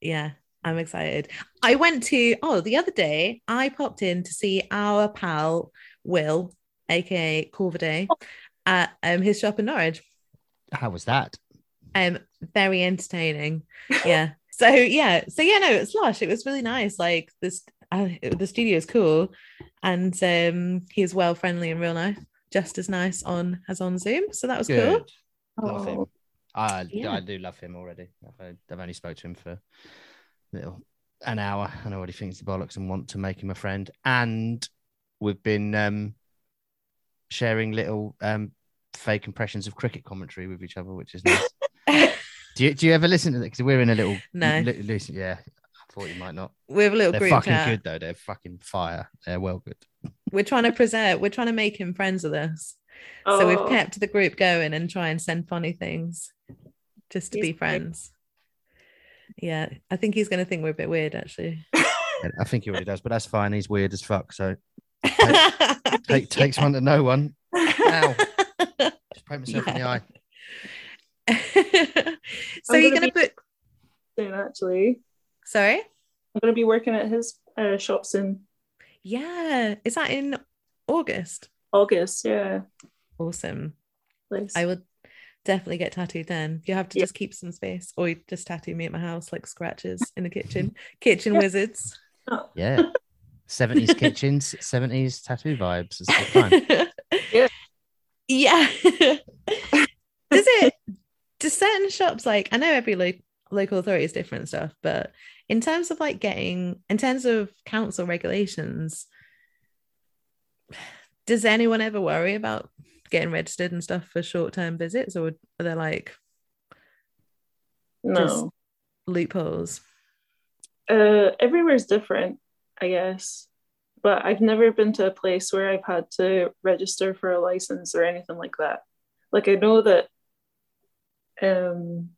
B: Yeah. I'm excited. I went to, oh, the other day, I popped in to see our pal, Will, aka Corvaday, at um, his shop in Norwich.
A: How was that?
B: um very entertaining yeah so yeah so yeah no it's lush it was really nice like this uh, the studio is cool and um he's well friendly and real nice just as nice on as on zoom so that was cool
A: Good. Love him. I
B: Yeah.
A: I do love him already. I've, I've only spoke to him for a little an hour, and I already think it's the bollocks and want to make him a friend. And we've been um, sharing little um, fake impressions of cricket commentary with each other, which is nice. do you do you ever listen to that? Because we're in a little
B: No.
A: li- yeah. I thought you might not.
B: we have a little
A: They're
B: group
A: fucking
B: chat
A: good though. They're fucking fire. They're well good.
B: we're trying to present we're trying to make him friends with us so
C: oh.
B: we've kept the group going and try and send funny things just to
C: He's
B: be
C: great.
B: friends yeah i think he's going to think we're a bit weird actually
A: I think he already does, but that's fine. He's weird as fuck. So take, takes one to know one. Ow. Just poke myself in the eye.
B: so
C: I'm
B: you're
C: gonna
B: gonna put
C: soon actually.
B: sorry
C: I'm gonna be working at his uh, shop soon.
B: yeah is that in august
C: August, yeah.
B: awesome
C: Nice.
B: i would definitely get tattooed then you have to
C: Yeah.
B: just keep some space or you just tattoo me at my house like scratches in the kitchen kitchen wizards oh.
A: Yeah. 70s kitchens, 70s tattoo vibes. It's good fun.
C: Yeah.
B: yeah does it do certain shops like i know every lo- local authority is different stuff but in terms of like getting in terms of council regulations does anyone ever worry about getting registered and stuff for short-term visits or are there like
C: no.
B: loopholes
C: Uh, everywhere's different, I guess. But I've never been to a place where I've had to register for a license or anything like that. Like I know that um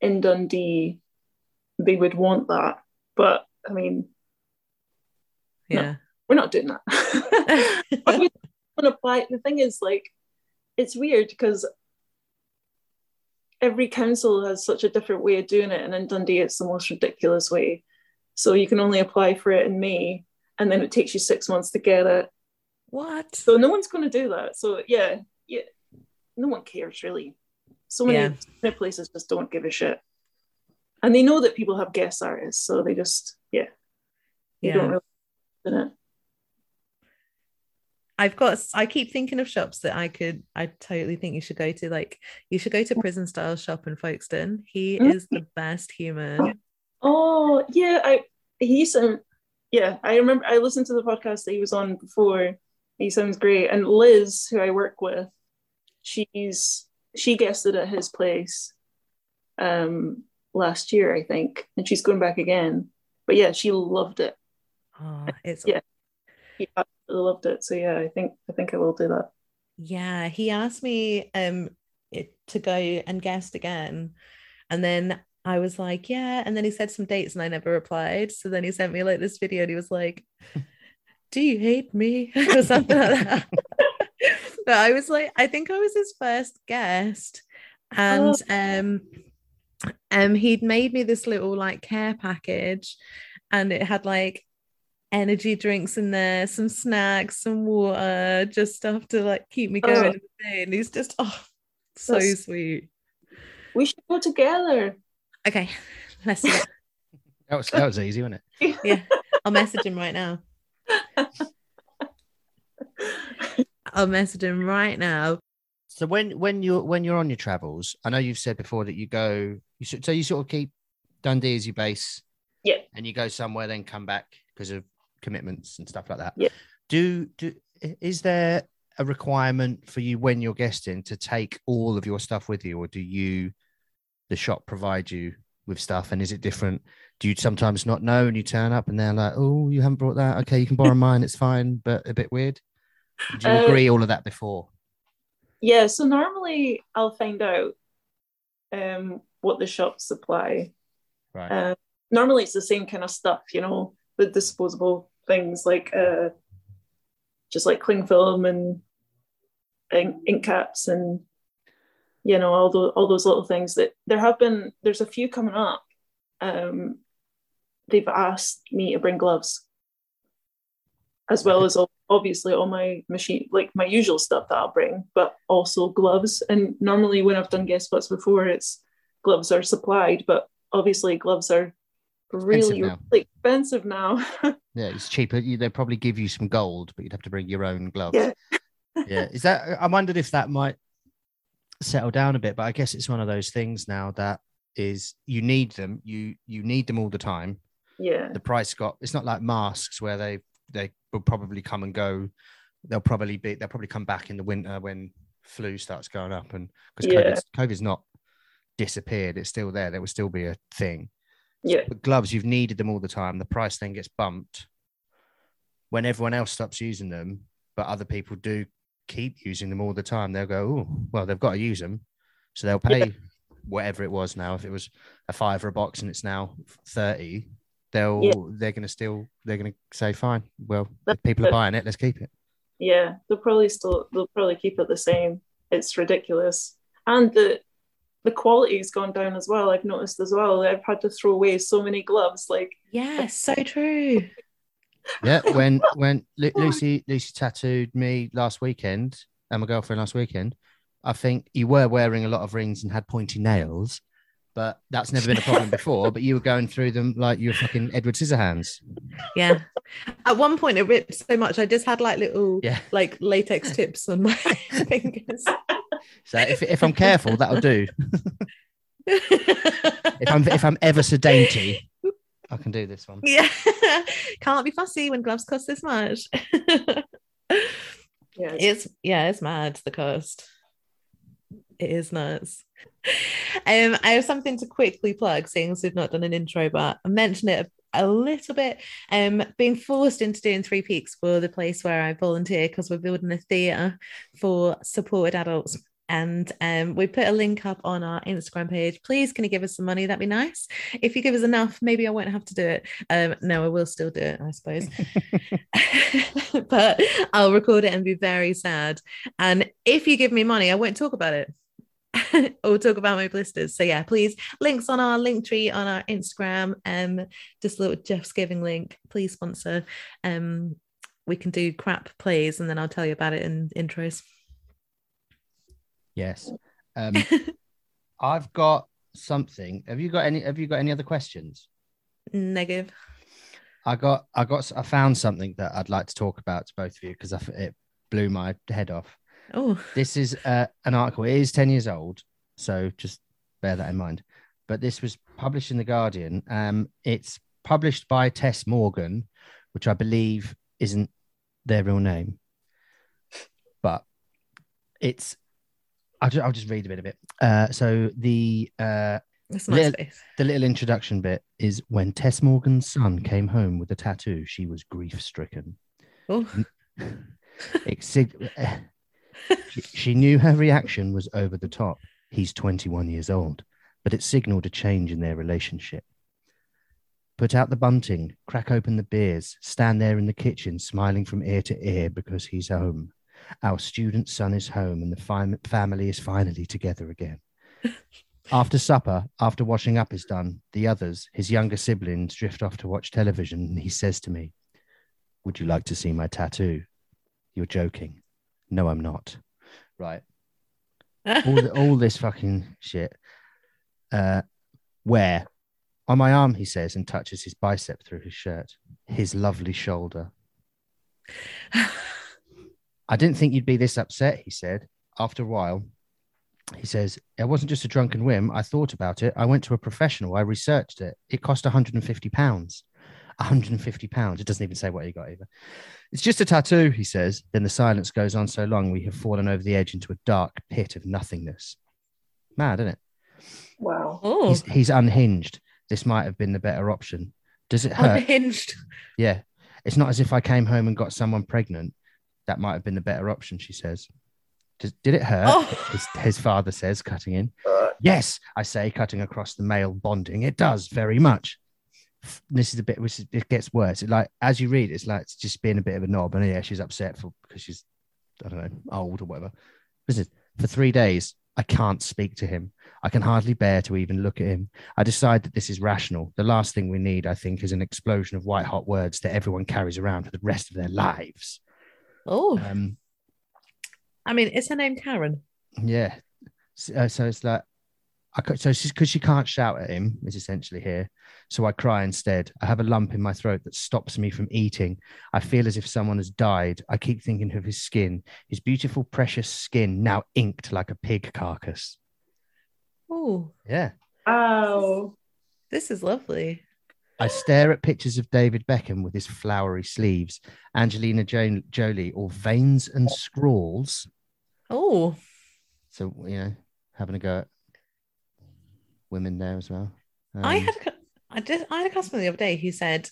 C: in Dundee they would want that, but I mean No. We're not doing that. I would want to apply. The thing is, like, it's weird because every council has such a different way of doing it, and in Dundee, it's the most ridiculous way. So you can only apply for it in May, and then it takes you six months to get it.
B: What?
C: So no one's going to do that. So yeah, yeah, no one cares really. So many,
B: Yeah.
C: places just don't give a shit, and they know that people have guest artists, so they just yeah, they
B: Yeah.
C: don't really.
B: I've got I keep thinking of shops that I could I totally think you should go to. Like you should go to prison style shop in Folkestone. He
C: Mm.
B: is the best human.
C: Oh yeah, I he sound yeah. I remember I listened to the podcast that he was on before. He sounds great, and Liz, who I work with, she's she guested at his place um last year, I think, and she's going back again. But yeah, she loved it.
B: Oh, it's
C: Yeah. Absolutely loved it. So yeah, I think I think I will do that.
B: Yeah, he asked me um it, to go and guest again. And then I was like, yeah. And then he said some dates and I never replied. So then he sent me like this video and he was like, Do you hate me? or something like that. but I was like, I think I was his first guest. And um um he'd made me this little like care package and it had like energy drinks in there, some snacks, some water, just stuff to like keep me oh. going
C: Oh.
B: in the day. And he's just oh so
C: That's-
B: sweet.
C: We should go together.
B: Okay, let's do it.
A: That was that was easy, wasn't it?
B: Yeah, I'll message him right now. I'll message him right now.
A: So when when you're when you're on your travels, I know you've said before that you go. You should, so you sort of keep Dundee as your base.
C: Yeah.
A: And you go somewhere, then come back because of commitments and stuff like that.
C: Yeah.
A: Do do is there a requirement for you when you're guesting to take all of your stuff with you, or do you, the shop, provide you with stuff? And is it different? Do you sometimes not know and you turn up and they're like, "Oh, you haven't brought that? Okay, you can borrow mine. It's fine, but a bit weird." Do you
C: Uh,
A: agree all of that before?
C: Yeah, so normally I'll find out um, what the shops supply.
A: Right.
C: Uh, normally it's the same kind of stuff, you know, the disposable things like uh, just like cling film and ink, ink caps and you know all those all those little things that there have been. There's a few coming up. Um, they've asked me to bring gloves, as well as obviously all my machine like my usual stuff that I'll bring, but also gloves. And normally when I've done guest spots before, it's gloves are supplied, but obviously gloves are really, really expensive now.
A: Yeah, it's cheaper. You, they'd probably give you some gold, but you'd have to bring your own gloves.
C: Yeah.
A: yeah. Is that? I wondered if that might settle down a bit, but I guess it's one of those things now that is you need them. You you need them all the time.
C: yeah.
A: The price got. It's not like masks where they they will probably come and go. They'll probably be. They'll probably come back in the winter when flu starts going up, and because
C: Yeah.
A: COVID's, COVID's not disappeared. It's still there. There will still be a thing.
C: Yeah.
A: But gloves, you've needed them all the time. The price then gets bumped when everyone else stops using them, but other people do keep using them all the time. They'll go, oh, well, they've got to use them. So they'll pay
C: Yeah.
A: whatever it was now. If it was a five or a box and it's now 30, they'll,
C: Yeah.
A: they're going to still, they're going to say, fine, well, if people are buying it, let's keep it.
C: Yeah. They'll probably still they'll probably keep it the same. It's ridiculous. And the the quality's gone down as well. I've noticed as well. I've had to throw away so many gloves. Like
B: Yeah, so true.
A: Yeah. When, when Lu- Lucy, Lucy tattooed me last weekend and my girlfriend last weekend, I think you were wearing a lot of rings and had pointy nails, but that's never been a problem before. But you were going through them like you were fucking Edward Scissorhands.
B: Yeah. At one point, it ripped so much. I just had like little
A: Yeah.
B: like latex tips on my fingers.
A: So if, if I'm careful, that'll do. If I'm if I'm ever so dainty, I can do this one.
B: yeah, can't be fussy when gloves cost this much.
C: yeah.
B: it's yeah, it's mad the cost. It is nuts. Um, I have something to quickly plug, seeing as we've not done an intro, but I mentioned it a, a little bit. Um, being forced into doing three peaks for the place where I volunteer because we're building a theatre for supported adults. And um, we put a link up on our Instagram page. Please, can you give us some money? That'd be nice. If you give us enough, maybe I won't have to do it. Um, no, I will still do it, I suppose. but I'll record it and be very sad. And if you give me money, I won't talk about it. or talk about my blisters. So yeah, please links on our Linktree on our Instagram. Um, just a little JustGiving link. Please sponsor. Um, we can do crap plays, and then I'll tell you about it in intros.
A: Yes. Um, I've got something. Have you got any? Have you got any other questions?
B: Negative.
A: I got, I got, I found something that I'd like to talk about to both of you because it blew my head off.
B: Oh,
A: This is uh, an article. It is ten years old, so just bear that in mind. But this was published in the Guardian. Um, it's published by Tess Morgan, which I believe isn't their real name, but it's. I'll just, I'll just read a bit of it. Uh, so the uh,
B: nice
A: Little- the little introduction bit is when Tess Morgan's son came home with a tattoo, she was grief stricken.
B: Oh,
A: sig- she, she knew her reaction was over the top. He's 21 years old, but it signaled a change in their relationship. Put out the bunting, crack open the beers, stand there in the kitchen, smiling from ear to ear because he's home. Our student son is home and the fam- family is finally together again. After supper, after washing up is done, the others, his younger siblings, drift off to watch television and he says to me, Would you like to see my tattoo? You're joking. No, I'm not. Right. All, the, all this fucking shit. Uh, where? On my arm, he says, and touches his bicep through his shirt. His lovely shoulder. I didn't think you'd be this upset, he said. After a while, he says, It wasn't just a drunken whim. I thought about it. I went to a professional. I researched it. It cost 150 pounds. 150 pounds. It doesn't even say what he got either. It's just a tattoo, he says. Then the silence goes on so long we have fallen over the edge into a dark pit of nothingness. Mad, isn't it?
C: Wow.
A: He's, he's unhinged. This might have been the better option. Does it hurt?
B: unhinged.
A: Yeah. It's not as if I came home and got someone pregnant. That might have been the better option, she says. Does, did it hurt?
B: Oh.
A: His, his father says, cutting in. Yes, I say, cutting across the male bonding. It does very much. This is a bit, which is, it gets worse. It like as you read, it's like it's just being a bit of a knob. And yeah, she's upset for because she's, I don't know, old or whatever. Listen, for three days, I can't speak to him. I can hardly bear to even look at him. I decide that this is rational. The last thing we need, I think, is an explosion of white hot words that everyone carries around for the rest of their lives.
B: Oh,
A: Um,
B: I mean, is her name Karen?
A: Yeah. So, uh, so it's like, I co- so she's because she can't shout at him is essentially here. So I cry instead. I have a lump in my throat that stops me from eating. I feel as if someone has died. I keep thinking of his skin, his beautiful, precious skin, now inked like a pig carcass.
B: Oh,
A: Yeah.
C: Oh.
B: this is lovely.
A: I stare at pictures of David Beckham with his flowery sleeves, Angelina jo- Jolie, or veins and scrawls.
B: Oh,
A: So, you know, having a go at women there as well.
B: I
A: Um,
B: had a cu- I did I had a customer the other day who said,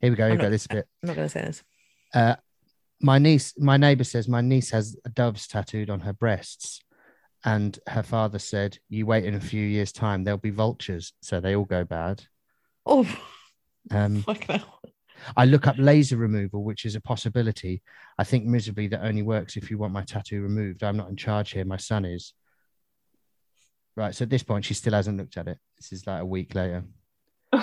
A: Here we go. Here we go.
B: not-
A: This bit.
B: I'm not going to say this.
A: Uh, my niece, my neighbor says my niece has doves tattooed on her breasts. And her father said, You wait in a few years' time, there'll be vultures. So they all go bad.
B: Oh,
A: Um,
B: fuck no.
A: I look up laser removal, which is a possibility. I think miserably that only works if you want my tattoo removed. I'm not in charge here. My son is. Right. So at this point, she still hasn't looked at it. This is like a week later.
B: Do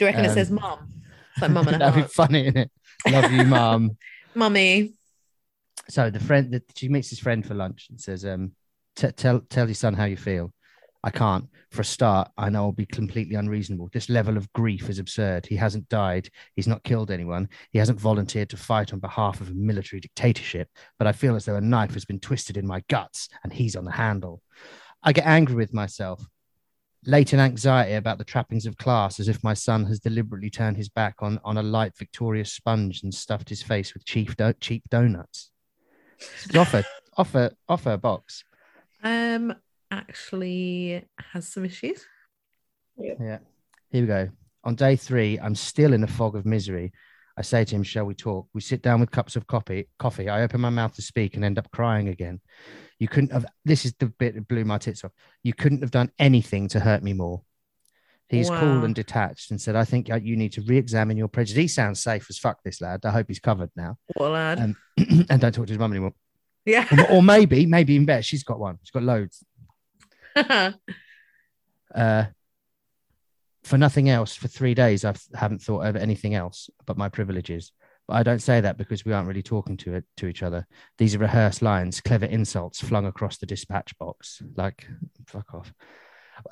B: you reckon it
A: Um,
B: says mom? It's like mum and a
A: That'd be funny, isn't it? Love you, mum.
B: Mummy.
A: so the friend that she meets his friend for lunch and says, um, t- tell tell your son how you feel. I can't. For a start, I know I'll be completely unreasonable. This level of grief is absurd. He hasn't died. He's not killed anyone. He hasn't volunteered to fight on behalf of a military dictatorship. But I feel as though a knife has been twisted in my guts and he's on the handle. I get angry with myself. Latent anxiety about the trappings of class, as if my son has deliberately turned his back on, on a light Victoria sponge and stuffed his face with cheap, do- cheap donuts. Offer, offer, offer a box.
B: Um, actually has some issues.
A: Yeah. Here we go. On day three, I'm still in a fog of misery. I say to him, Shall we talk? We sit down with cups of coffee. Coffee. I open my mouth to speak and end up crying again. You couldn't have. This is the bit that blew my tits off. You couldn't have done anything to hurt me more. He's
B: Wow.
A: cool and detached and said, I think uh, you need to re examine your prejudice. He sounds safe as fuck, this lad. I hope he's covered now.
B: What a lad.
A: Um, and don't talk to his mum anymore.
B: Yeah.
A: or, or maybe, maybe even better, she's got one. She's got loads. Uh, for nothing else, for three days, I haven't thought of anything else but my privileges. But I don't say that because we aren't really talking to it to each other. These are rehearsed lines, clever insults flung across the dispatch box. Like, fuck off.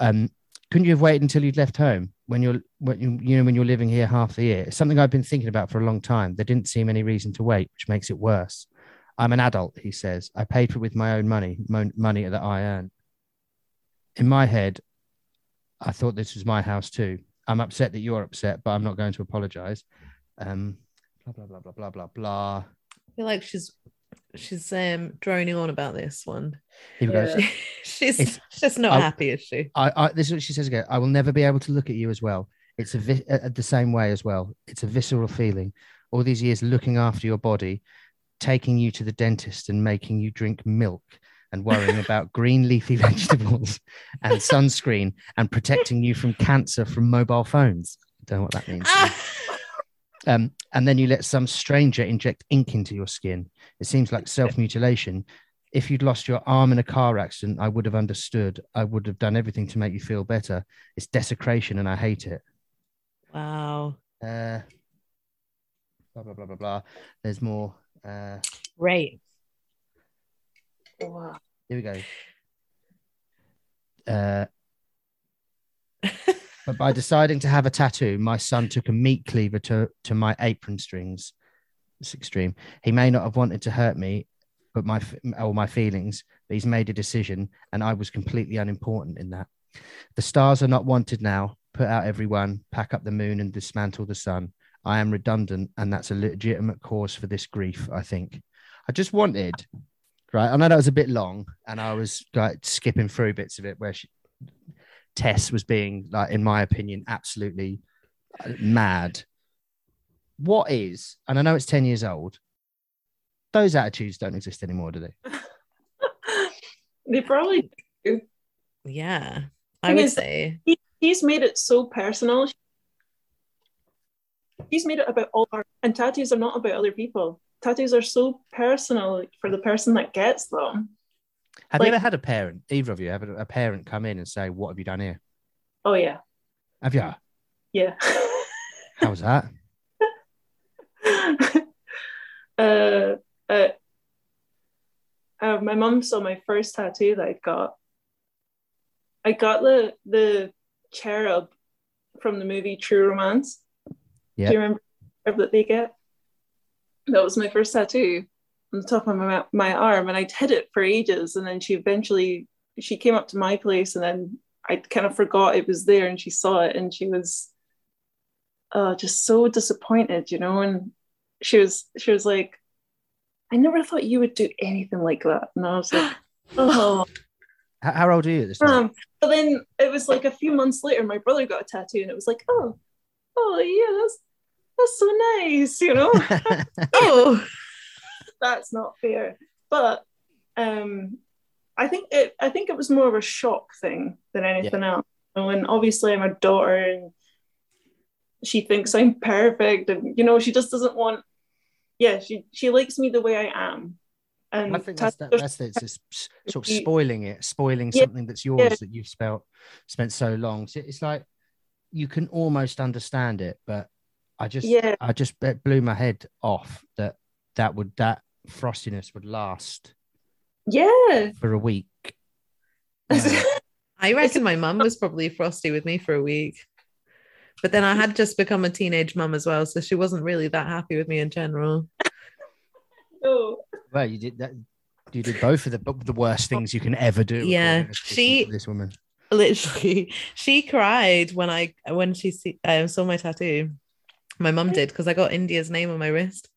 A: Um, couldn't you have waited until you'd left home when you're when you, you know when you're living here half the year? It's something I've been thinking about for a long time. There didn't seem any reason to wait, which makes it worse. I'm an adult, he says. I paid for it with my own money, mo- money that I earn. In my head, I thought this was my house too. I'm upset that you're upset, but I'm not going to apologize. Um, blah blah blah blah blah blah blah.
B: I feel like she's she's um droning on about this one.
A: Here we go.
C: Yeah.
B: she's
A: It's-
B: just not
A: I-
B: happy, is she?
A: I, I this is what she says again. I will never be able to look at you as well. It's a vi- uh, the same way as well. It's a visceral feeling. All these years looking after your body, taking you to the dentist and making you drink milk and worrying about green leafy vegetables and sunscreen and protecting you from cancer from mobile phones. Don't know what that means. Um, and then you let some stranger inject ink into your skin. It seems like self mutilation. If you'd lost your arm in a car accident, I would have understood. I would have done everything to make you feel better. It's desecration and I hate it.
B: wow.
A: Uh, blah, blah, blah, blah, blah. There's more. Uh,
B: Great.
C: Wow.
A: here we go. Uh, but by deciding to have a tattoo, my son took a meat cleaver to, to my apron strings. It's extreme. He may not have wanted to hurt me, but my or my feelings. But he's made a decision, and I was completely unimportant in that. The stars are not wanted now. Put out everyone, pack up the moon, and dismantle the sun. I am redundant, and that's a legitimate cause for this grief. I think. I just wanted, right? I know that was a bit long, and I was like skipping through bits of it where she, Tess was being, like, in my opinion, absolutely uh, mad. What is, and I know it's 10 years old, those attitudes don't exist anymore, do they?
C: they probably do.
B: Yeah. I would
C: is-
B: say.
C: he, he's made it so personal. He's made it about all our and tattoos are not about other people. Tattoos are so personal for the person that gets them.
A: Have
C: Like-
A: you ever had a parent, either of you, have a parent come in and say, What have you done here?
C: Oh yeah,
A: Have you?
C: yeah.
A: How was that?
C: uh, uh, uh, my mum saw my first tattoo that I got. I got the the cherub from the movie True Romance.
A: Yeah.
C: Do you remember that they get? That was my first tattoo on the top of my my arm, and I'd hid it for ages. And then she eventually she came up to my place, and then I kind of forgot it was there, and she saw it, and she was uh, just so disappointed, you know. And she was she was like, "I never thought you would do anything like that," and I was like, "Oh."
A: How, old are you at this time?
C: Um, but then it was like a few months later, my brother got a tattoo, and it was like, "Oh, oh yeah, that's that's so nice," you know.
B: Oh.
C: that's not fair. But um, I think it I think it was more of a shock thing than anything else. And obviously I'm a daughter and she thinks I'm perfect and you know she just doesn't want yeah, she she likes me the way I am. And
A: I think that's that,
C: tattoos-
A: that's it's just sort of spoiling it, spoiling
C: Yeah,
A: something that's yours
C: yeah.
A: that you've spelt spent so long. So it's like you can almost understand it, but I just
C: yeah,
A: I just it blew my head off that that would that frostiness would last
C: yeah.
A: for a week.
B: I reckon my mum was probably frosty with me for a week. But then I had just become a teenage mum as well. So she wasn't really that happy with me in general.
C: oh,
A: well, you did that. You did both of the the worst things you can ever do.
B: Yeah,
A: according to this-
B: she-
A: this woman.
B: Literally, she cried when I when she see, um, saw my tattoo. My mum did because I got India's name on my wrist,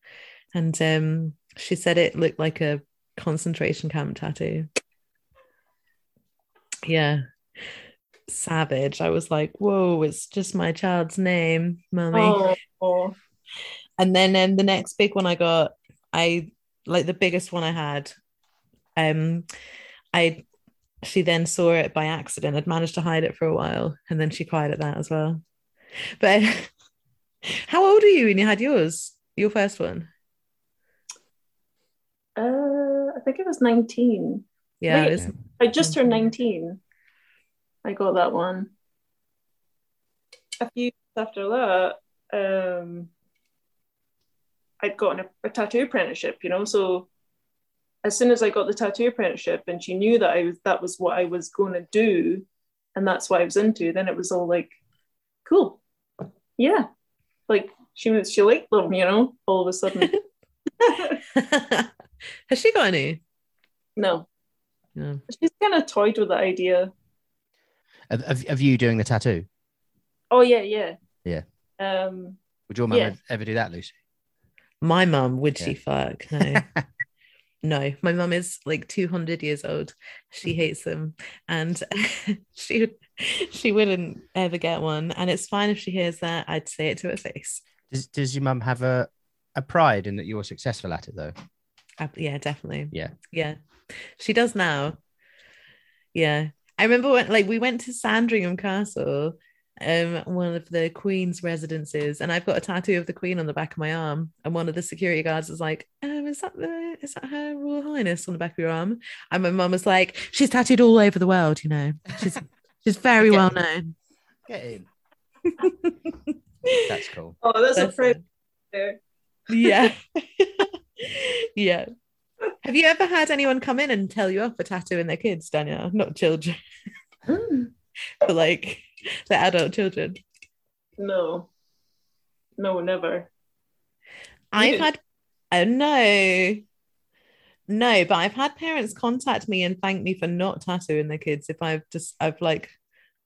B: and um, she said it looked like a concentration camp tattoo. Yeah, savage. I was like, "Whoa, it's just my child's name, mummy."
C: oh.
B: And then um, the next big one I got, I like the biggest one I had. Um, I she then saw it by accident. I'd managed to hide it for a while, and then she cried at that as well. But how old are you when you had yours? Your first one?
C: Uh, I think it was 19.
B: Yeah,
C: Wait.
B: it was-
C: I just turned
B: Mhm.
C: 19. I got that one. A few years after that, um, I'd gotten a, a tattoo apprenticeship, you know. So as soon as I got the tattoo apprenticeship and she knew that I was that was what I was going to do and that's what I was into, then it was all like, cool. Yeah. Like she was she liked them, you know, all of a sudden.
B: Has she got any?
C: no.
B: No.
C: She's kind of toyed with the idea.
A: Of, of, of you doing the tattoo?
C: Oh yeah, yeah.
A: Yeah.
C: Um
A: Would your mum
C: Yeah.
A: ever- ever do that, Lucy?
B: My mum, would she fuck? No. No, my mum is like 200 years old. She mm. hates them and she she wouldn't ever get one. And it's fine if she hears that. I'd say it to her face.
A: Does, does your mum have a, a pride in that you're successful at it, though?
B: Ab- Yeah, definitely.
A: Yeah.
B: Yeah. She does now. Yeah. I remember when like we went to Sandringham Castle, um, one of the Queen's residences, and I've got a tattoo of the Queen on the back of my arm. And one of the security guards is like, um, is that the is that her Royal Highness on the back of your arm? And my mum was like, she's tattooed all over the world, you know. She's she's very
A: Okay.
B: well known.
A: Get in. That's cool.
C: oh that's a
B: Bless
C: proud
B: her.
C: there.
B: Yeah. yeah. Have you ever had anyone come in and tell you off for tattooing their kids, Danielle? Not children,
C: Mm,
B: but like the adult children.
C: No. No, never.
B: I've
C: didn't?
B: had oh no. No, but I've had parents contact me and thank me for not tattooing their kids if I've just I've like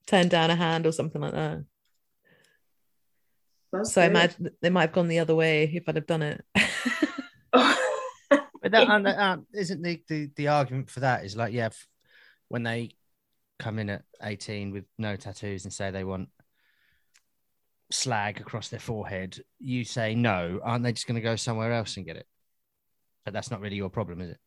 B: turned down a hand or something like that.
C: That's
B: So I
C: good.
B: imagine they might have gone the other way if I'd have done it.
A: But that, and that um, isn't the, the the argument for that is like, yeah, when they come in at 18 with no tattoos and say they want slag across their forehead, you say no, aren't they just going to go somewhere else and get it? But that's not really your problem, is it?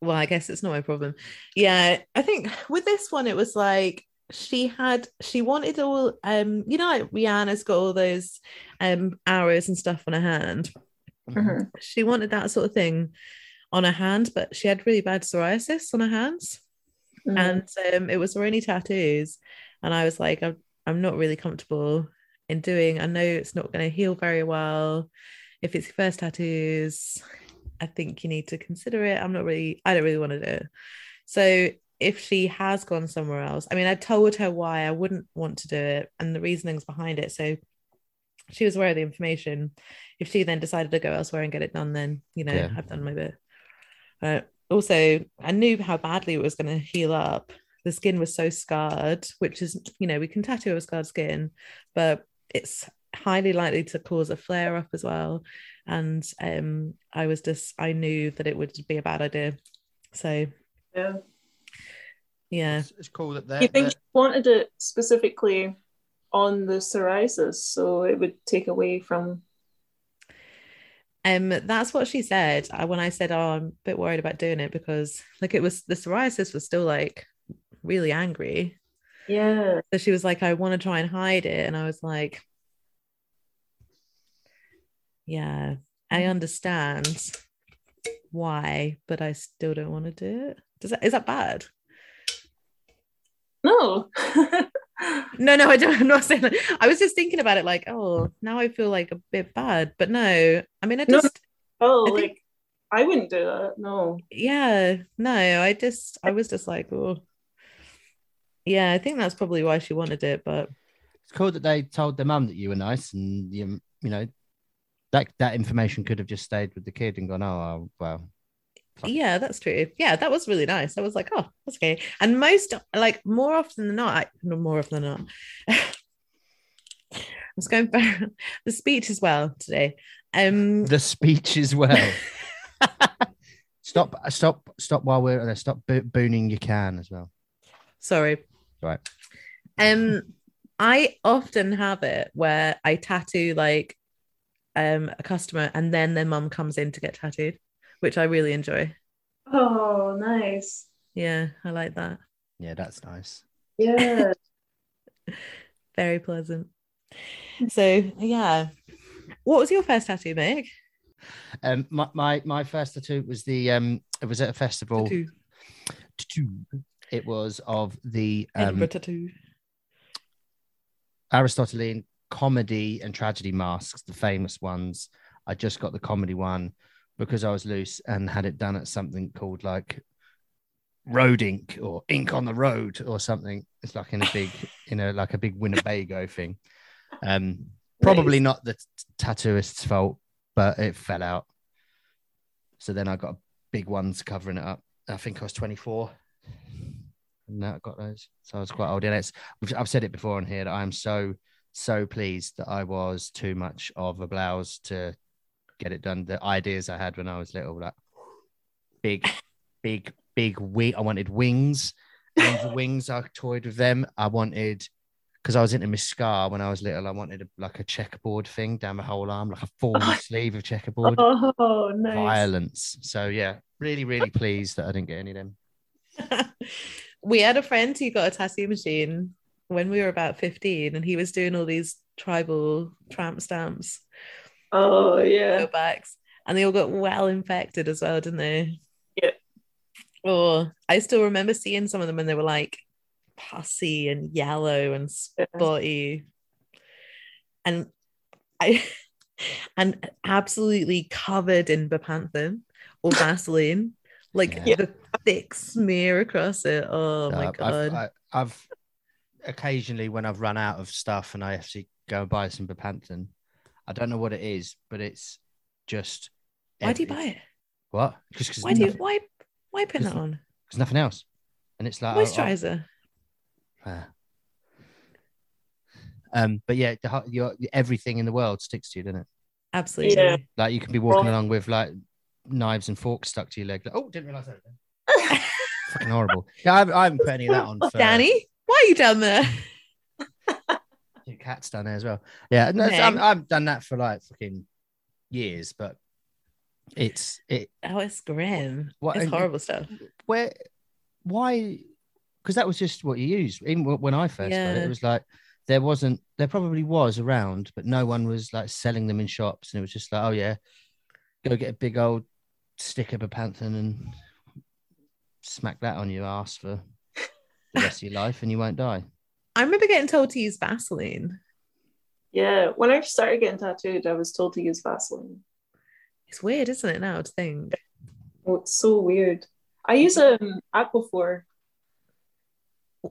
B: well, I guess it's not my problem. Yeah, I think with this one, it was like she had she wanted all um, you know, like Rihanna's got all those um arrows and stuff on her hand.
C: Mhm.
B: She wanted that sort of thing on her hand, but she had really bad psoriasis on her hands,
C: Mhm.
B: and um, it was already tattoos. And I was like, I'm I'm not really comfortable in doing. I know it's not going to heal very well. If it's your first tattoos, I think you need to consider it. I'm not really, I don't really want to do it. So if she has gone somewhere else, I mean, I told her why I wouldn't want to do it and the reasonings behind it. So she was aware of the information. If she then decided to go elsewhere and get it done, then, you know,
A: Yeah.
B: I've done my bit. Uh, also, I knew how badly it was going to heal up. The skin was so scarred, which is, you know, we can tattoo a scarred skin, but it's highly likely to cause a flare up as well. And um, I was just, I knew that it would be a bad idea. So,
C: yeah.
B: yeah.
A: It's, it's cool that they're.
C: You think
A: they're-
C: she wanted it specifically on the psoriasis, so it would take away from.
B: Um, that's what she said uh, when I said, "Oh, I'm a bit worried about doing it because, like, it was the psoriasis was still like really angry."
C: Yeah.
B: So she was like, "I want to try and hide it," and I was like, "Yeah, I understand why, but I still don't want to do it." Does that is that bad?
C: No.
B: No, no, I don't. I'm not saying that. I was just thinking about it, like, oh, now I feel like a bit bad, but no, I mean, I
C: No.
B: just.
C: oh,
B: I think-
C: like I wouldn't do that. No.
B: yeah no i just i was just like oh yeah i think that's probably why she wanted it but
A: it's cool that they told their mum that you were nice and you, you know, that that information could have just stayed with the kid and gone, oh, well, Fuck.
B: Yeah that's true yeah that was really nice i was like oh that's okay and most like more often than not I, no, more often than not i was going for the speech as well today um
A: the speech as well. stop, stop, stop while we're there. Stop bo- booning you can as well.
B: sorry
A: Right.
B: Um, I often have it where I tattoo like um a customer and then their mum comes in to get tattooed, which I really enjoy.
C: Oh, nice.
B: Yeah, I like that.
A: Yeah, that's nice.
C: Yeah.
B: Very pleasant. So yeah. What was your first tattoo, Meg?
A: Um, my, my my first tattoo was the um, it was at a festival.
B: Tattoo.
A: Tattoo. It was of the um,
B: Edinburgh tattoo.
A: Aristotelian comedy and tragedy masks, the famous ones. I just got the comedy one because I was loose and had it done at something called like road ink or ink on the road or something. It's like in a big, you know, like a big Winnebago thing. Um, probably not the t- tattooist's fault, but it fell out. So then I got big ones covering it up. I think I was 24 and I got those. So I was quite old. And it's, I've said it before on here that I'm so, so pleased that I was too much of a blouse to get it done. The ideas I had when I was little, like big, big, big wing. I wanted wings. Angel wings. I toyed with them. I wanted because I was into my ska when I was little. I wanted a, like a checkerboard thing down my whole arm, like a full oh. sleeve of checkerboard.
C: Oh, nice.
A: Violence. So yeah, really, really pleased that I didn't get any of them.
B: we had a friend who got a tattoo machine when we were about 15 and he was doing all these tribal tramp stamps
C: Oh, yeah.
B: backs and they all got well infected as well didn't they
C: Yeah.
B: oh i still remember seeing some of them and they were like pussy and yellow and
C: Yeah.
B: spotty and i and absolutely covered in bepanthen or vaseline like
A: Yeah.
B: the thick smear across it oh my
A: Uh,
B: god
A: I've, I, I've occasionally when I've run out of stuff and I actually go and buy some Bepanthen, I don't know what it is, but it's just.
B: why do you buy it
A: What? Just because
B: why do you why why put that on
A: There's nothing else, and it's like oh, oh,
B: moisturizer
A: ah. Um, but yeah, the, your everything in the world sticks to you, doesn't it?
B: absolutely
C: Yeah.
A: Like you can be walking
C: Well-
A: along with like knives and forks stuck to your leg. Like, oh, didn't realize that. Fucking horrible. Yeah, I haven't, I haven't put any of that on. For,
B: danny why are you down there
A: Cat's done there as well. Yeah, no, it's- I'm, I've done that for like fucking years, but it's it.
B: oh it's grim
A: What-
B: it's
A: and-
B: horrible stuff
A: Where, why? Because that was just what you used. Even when I first got it,
B: Yeah.
A: it was like there wasn't. There probably was around, but no one was like selling them in shops, and it was just like, oh yeah, go get a big old stick of Bepanthen and smack that on your ass for the rest of your life, and you won't die.
B: I remember getting told to use vaseline
C: Yeah. When I started getting tattooed, I was told to use Vaseline.
B: it's weird isn't it now to think
C: Oh, it's so weird. I use um Aquaphor.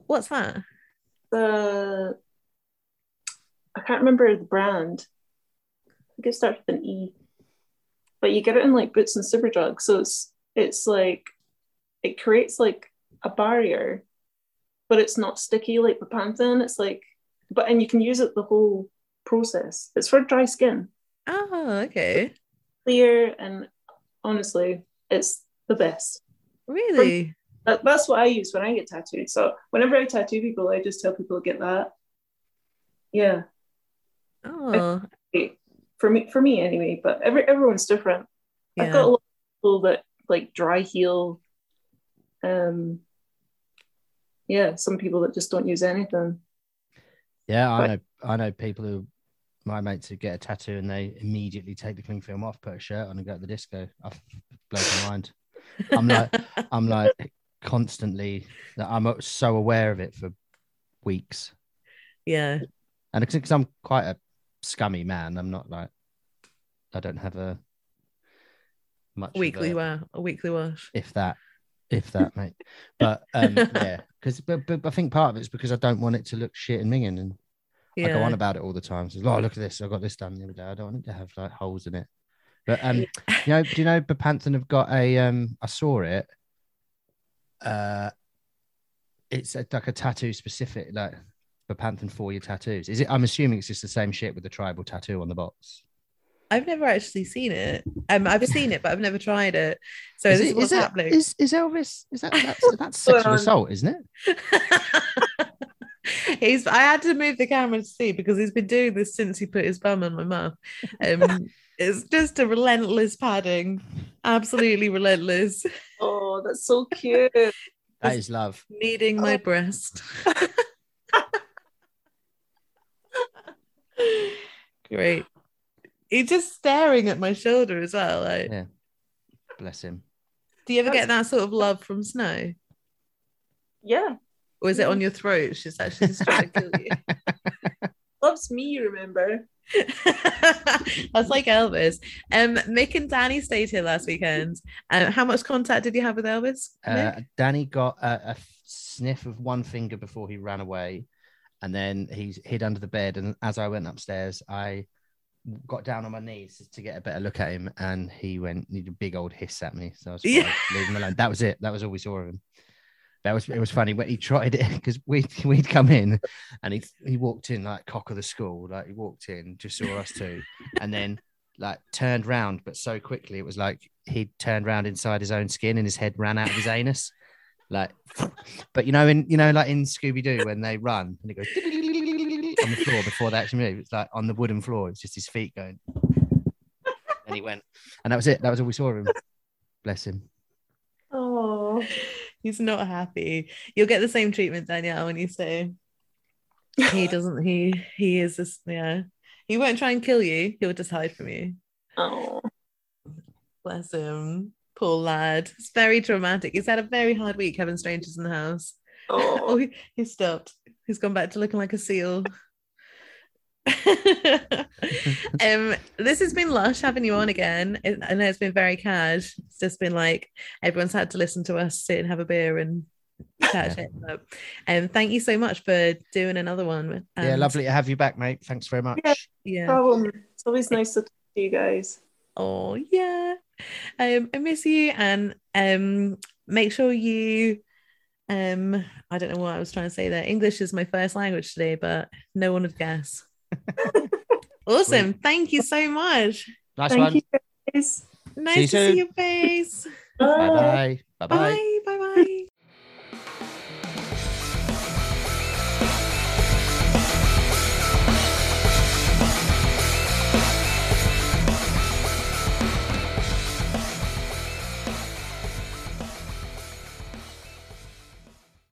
B: what's that
C: The I can't remember the brand. I think it starts with an E. But you get it in like Boots and Superdrug, so it's it's like it creates like a barrier, but it's not sticky like Bepanthen. It's like, but and you can use it the whole process. It's for dry skin,
B: oh okay
C: clear, and honestly, it's the best.
B: really
C: That, that's what I use when I get tattooed. So whenever I tattoo people, I just tell people to get that. Yeah,
B: oh
C: for me, for me anyway. But every everyone's different. I've got a
B: yeah
C: lot of people that like dry heal. Um, yeah, some people that just don't use anything.
A: Yeah, I
C: But-
A: know. I know people who my mates who get a tattoo and they immediately take the cling film off, put a shirt on, and go to the disco. I blows my mind. I'm like, I'm like constantly. I'm so aware of it for weeks,
B: yeah
A: and because I'm quite a scummy man, I'm not like I don't have a much
B: weekly
A: a-
B: wash a weekly wash
A: if that, if that, mate. But um, yeah, because but, but I think part of it's because I don't want it to look shit and minging, and I go on about it all the time. So, oh, look at this! I got this done the other day. I don't want it to have like holes in it. But um, you know, do you know Bepanthen have got a um? I saw it. Uh, it's a, like a tattoo specific, like Bepanthen for your tattoos. Is it? I'm assuming it's just the same shit with the tribal tattoo on the box.
B: I've never actually seen it. Um, I've seen it, but I've never tried it. So
A: is
B: this
A: it-
B: is what's
A: it-
B: happening.
A: Is, is Elvis? Is that that's, that's sexual assault, isn't it?
B: he's I had to move the camera to see because he's been doing this since he put his bum on my mouth. Um, it's just a relentless padding, absolutely relentless,
C: Oh, that's so cute.
A: That is love.
B: kneading my
C: Oh.
B: breast. Great. He's just staring at my shoulder as well. Like,
A: Yeah. Bless him.
B: do you ever get that sort of love from Snow?
C: Yeah,
B: Or is it on your throat? She's actually just trying to kill you.
C: loves me. You remember?
B: That's like Elvis. Um, Mick and Danny stayed here last weekend. Um, how much contact did you have with Elvis?
A: Uh, Danny got a, a sniff of one finger before he ran away, and then he's hid under the bed. And as I went upstairs, I got down on my knees to get a better look at him, and he went did a big old hiss at me. So I was
B: Yeah.
A: yeah. leave him alone. That was it. That was all we saw of him. That was it was funny when he tried it because we we'd come in and he he walked in like cock of the school like he walked in just saw us two and then like turned round but so quickly it was like he turned round inside his own skin and his head ran out of his anus like but you know in you know like in Scooby-Doo when they run and it goes on the floor before they actually move it's like on the wooden floor it's just his feet going and he went and that was it that was all we saw of him bless him
C: Oh,
B: He's not happy. You'll get the same treatment, Danielle, when you say He doesn't. He he is just yeah. He won't try and kill you. He'll just hide from you.
C: oh,
B: Bless him. Poor lad. It's very traumatic. He's had a very hard week having strangers in the house. Oh,
C: oh.
B: he, he stopped. He's gone back to looking like a seal. um, this has been lush having you on again. It- I know it's been very cash. It's just been like everyone's had to listen to us sit and have a beer and chat shit. But, um, thank you so much for doing another one.
A: yeah lovely to have you back mate thanks very much
C: Yeah.
B: Yeah.
C: problem. It's always nice to talk to you guys.
B: Oh yeah. Um, I miss you and um make sure you um I don't know what I was trying to say there. English is my first language today, but no one would guess. Awesome. Thank you so much.
A: nice
C: Thank
A: one
C: you guys.
B: Nice
A: you
B: to
A: soon.
B: see your face.
A: bye bye bye bye
B: Bye. Bye bye.